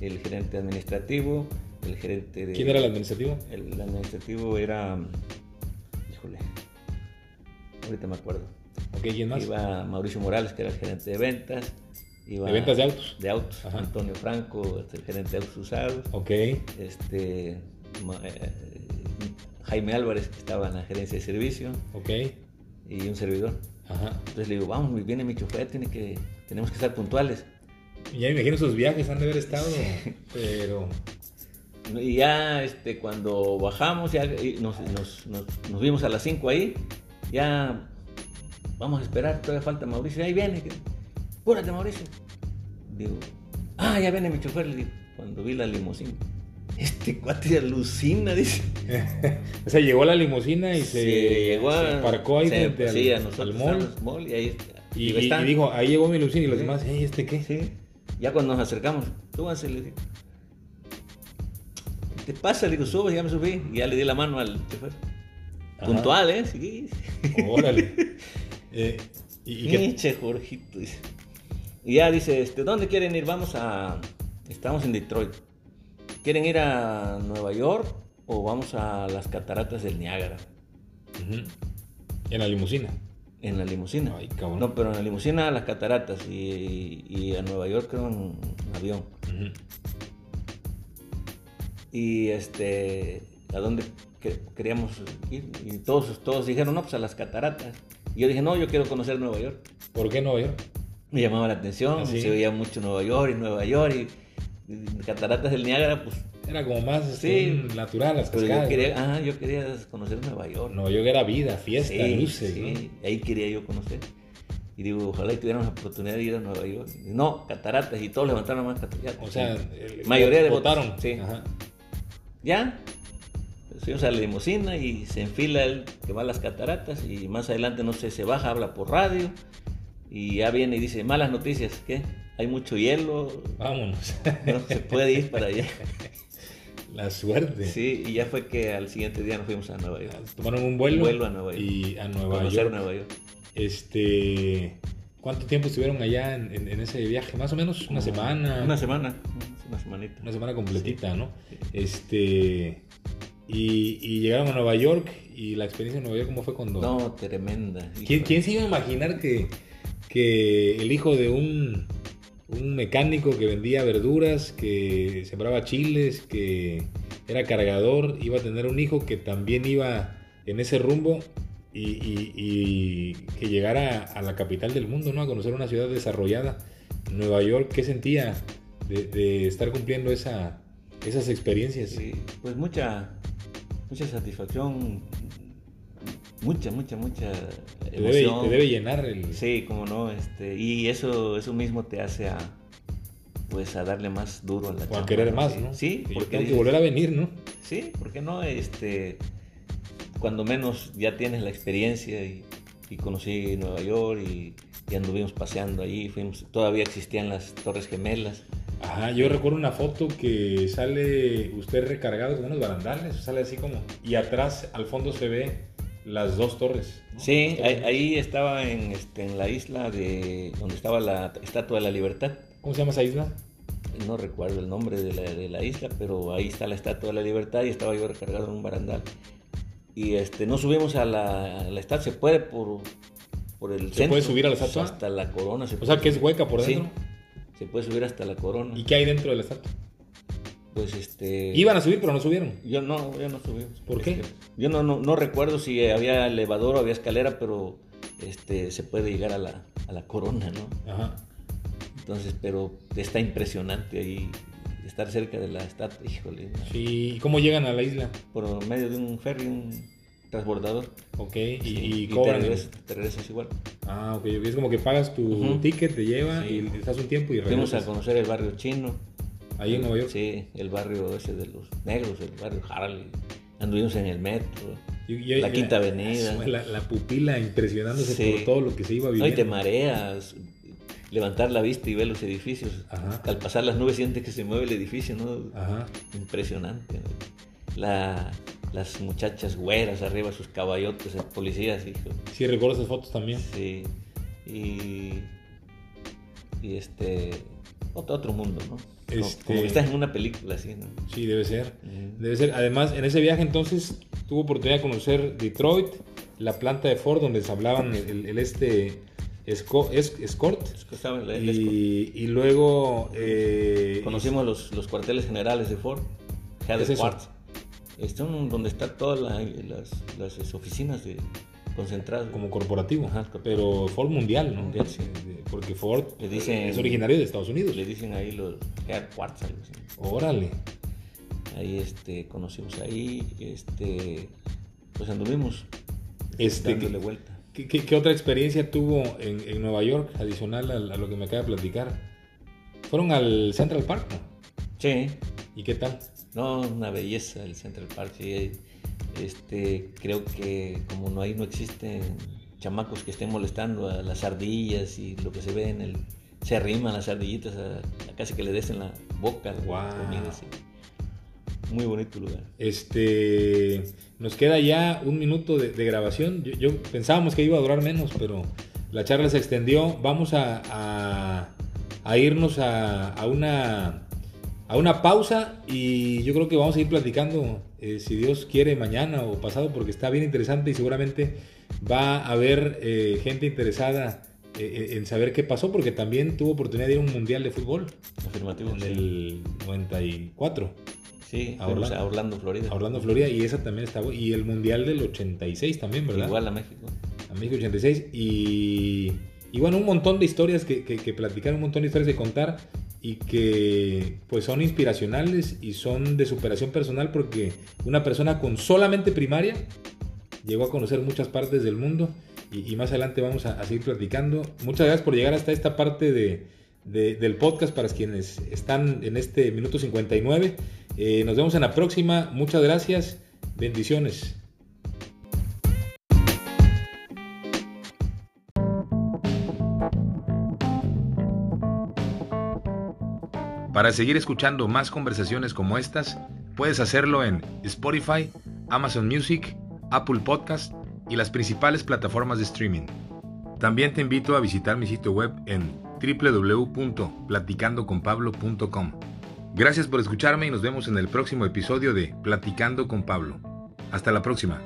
El gerente administrativo, el gerente de... ¿Quién era el administrativo? El administrativo era... Híjole. Ahorita me acuerdo. Ok, ¿quién más? Iba Mauricio Morales, que era el gerente de ventas. Iba De ventas de autos. De autos. Ajá. Antonio Franco, este, el gerente de autos usados. Ok. Este, eh, Jaime Álvarez, que estaba en la gerencia de servicio. Ok. Y un servidor. Ajá. Entonces le digo, vamos, viene mi chofer, tiene que, tenemos que estar puntuales. Y ya me imagino esos viajes han de haber estado. Pero. Y ya este, cuando bajamos, ya nos, nos- nos- nos vimos a las 5 ahí, ya vamos a esperar, todavía falta Mauricio, ahí viene, apúrate Mauricio. Digo, ah, ya viene mi chofer, le digo, cuando vi la limusina. Este cuate alucina, dice. o sea, llegó la limusina y se, llegó a- se parcó ahí se- frente al, sí, a nosotros mall. al mall, y ahí Y, y- "Está". y dijo, ahí llegó mi limusina y los Sí. demás, "Ey, ¿este qué? Sí. Ya cuando nos acercamos, súbanse, le digo. ¿Qué te pasa? Le digo, sube, ya me subí. Y ya le di la mano al chofer. Ajá. Puntual, ¿eh? Sí. Órale. Eh, ¿Y, y qué? Jorgito. dice. Y ya dice, este, ¿dónde quieren ir? Vamos a... Estamos en Detroit. ¿Quieren ir a Nueva York o vamos a las cataratas del Niágara? En la limusina. En la limusina. Ay, cabrón. No, pero en la limusina a las cataratas y, y a Nueva York creo en avión. Y este, ¿a dónde que queríamos ir y todos, todos dijeron, no, pues a las cataratas. Y yo dije, no, yo quiero conocer Nueva York. ¿Por qué Nueva York? Me llamaba la atención, ¿Ah, sí? se veía mucho Nueva York y Nueva York y, y cataratas del Niágara, pues, Era como más Sí. este, un natural, las pues yo, cascadas. quería, ¿no? ah, yo quería conocer Nueva York. Nueva York era vida, fiesta, Sí, luces. sí, ahí quería yo conocer. Y digo, ojalá y tuviéramos la oportunidad de ir a Nueva York. Y no, cataratas, y todos levantaron más cataratas. ¿no? O sea, el- mayoría de votaron. sí. Ajá. Ya, subimos a la limusina y se enfila el que va a las cataratas y más adelante, no sé, se baja, habla por radio y ya viene y dice, malas noticias, ¿qué? Hay mucho hielo, Vámonos. no se puede ir para allá. La suerte. Sí, y ya fue que al siguiente día nos fuimos a Nueva York. Tomaron un vuelo. Un vuelo a Nueva York. Y a Nueva Conocer York. Nueva York. Este, ¿Cuánto tiempo estuvieron allá en, en- en ese viaje? Más o menos una semana. Una semana, una semanita. Una semana completita, ¿no? Este. Y, y llegaron a Nueva York. ¿Y la experiencia en Nueva York cómo fue cuando.? No, tremenda. ¿Quién, quién se iba a imaginar que, que el hijo de un, un mecánico que vendía verduras, que sembraba chiles, que era cargador, iba a tener un hijo que también iba en ese rumbo y, y- que llegara a la capital del mundo, ¿no? A conocer una ciudad desarrollada, Nueva York. ¿Qué sentía de, de estar cumpliendo esa, esas experiencias? Sí, pues mucha, mucha satisfacción, mucha, mucha, mucha Te debe, emoción. te debe llenar el... Sí, como no, este, y eso, eso mismo te hace a, pues a darle más duro a la O a querer ¿no? más, ¿no? Sí, porque tengo que volver a venir, ¿no? sí, porque no, este, cuando menos ya tienes la experiencia y, y conocí Nueva York y, anduvimos paseando ahí, fuimos, todavía existían las Torres Gemelas. Ajá, yo recuerdo una foto que sale usted recargado con unos barandales, sale así como, y atrás al fondo se ve las dos torres. ¿no? Sí, ahí, torres. ahí estaba en, este, en la isla de donde estaba la Estatua de la Libertad. ¿Cómo se llama esa isla? No recuerdo el nombre de la, de la isla, pero ahí está la Estatua de la Libertad y estaba yo recargado en un barandal. Y este, no subimos a la, a la estatua, se puede por, por el ¿Se centro. puede subir a la estatua? Hasta la corona. Se O sea, que es hueca por Sí, dentro. se puede subir hasta la corona. ¿Y qué hay dentro de la estatua? Pues este... Iban a subir, pero no subieron. Yo no, yo no subimos. ¿Por qué? Este, yo no, no, no recuerdo si había elevador o había escalera, pero este, se puede llegar a la, a la corona, ¿no? Ajá. Entonces, pero está impresionante ahí estar cerca de la estatua, híjole, ¿no? Sí, ¿y cómo llegan a la isla? por medio de un ferry, un transbordador. Ok, y, Sí, y te cobran. regresas, te regresas igual. Ah, ok. Es como que pagas tu ticket, te lleva Sí. y estás un tiempo y Fuimos a regresas. conocer el barrio chino. Ahí en Nueva York. Sí, el barrio ese de los negros, el barrio Harley. Anduvimos en el metro. La Quinta Avenida. La, la pupila impresionándose Sí. por todo lo que se iba No, y viviendo. te mareas. Levantar la vista y ver los edificios. Ajá. Al pasar las nubes sientes que se mueve el edificio, ¿no? Ajá. Impresionante. La, las muchachas güeras arriba, sus caballotes, eh, policías, hijo. Sí, recuerdo esas fotos también. Sí. Y, y este. Otro, otro mundo, ¿no? Como, Este- como que estás en una película así, ¿no? Sí, debe ser. Debe ser. Además, en ese viaje entonces tuvo oportunidad de conocer Detroit, la planta de Ford donde se hablaban el, el- el este Esco- es- Escort. El Y, y luego eh, Conocimos los, los cuarteles generales de Ford, ¿Qué es donde están todas la- las, las oficinas de, concentradas. como corporativo, Ajá, pero Ford mundial, ¿no? Mundial, sí. Porque Ford Le dicen- es originario de Estados Unidos. Le dicen ahí los Headquarters. algo así. Órale. Ahí este, conocimos ahí, este, pues anduvimos Este, dándole ¿qué, vuelta. qué- qué- qué otra experiencia tuvo en, en Nueva York adicional a, a lo que me acaba de platicar? Fueron al Central Park, ¿no? Sí, ¿Y qué tal? no, una belleza el Central Park. sí, este, creo que como no ahí no existen chamacos que estén molestando a las ardillas y lo que se ve en el se arriman las ardillitas a, a casi que le des en la boca Guau. comida, sí. Muy bonito lugar. Este, nos queda ya un minuto de, de grabación. Yo, yo pensábamos que iba a durar menos, pero la charla se extendió. Vamos a, a- a irnos a, a una, a una pausa y yo creo que vamos a ir platicando, eh, si Dios quiere, mañana o pasado, porque está bien interesante y seguramente va a haber eh, gente interesada eh, en saber qué pasó, porque también tuvo oportunidad de ir a un mundial de fútbol Afirmativo. en sí. el 94. Sí, a Orlando, Florida. A Orlando, Florida, y esa también está Y el Mundial del 86 también, ¿verdad? Igual a México. A México 86. Y, y bueno, un montón de historias que, que, que platicar, un montón de historias de contar y que pues son inspiracionales y son de superación personal porque una persona con solamente primaria llegó a conocer muchas partes del mundo y, más adelante vamos a, seguir platicando. Muchas gracias por llegar hasta esta parte de, del podcast para quienes están en este minuto 59. Eh, nos vemos en la próxima. Muchas gracias. Bendiciones. Para seguir escuchando más conversaciones como estas, puedes hacerlo en Spotify, Amazon Music, Apple Podcast y las principales plataformas de streaming. También te invito a visitar mi sitio web en www.platicandoconpablo.com. Gracias por escucharme y nos vemos en el próximo episodio de Platicando con Pablo. Hasta la próxima.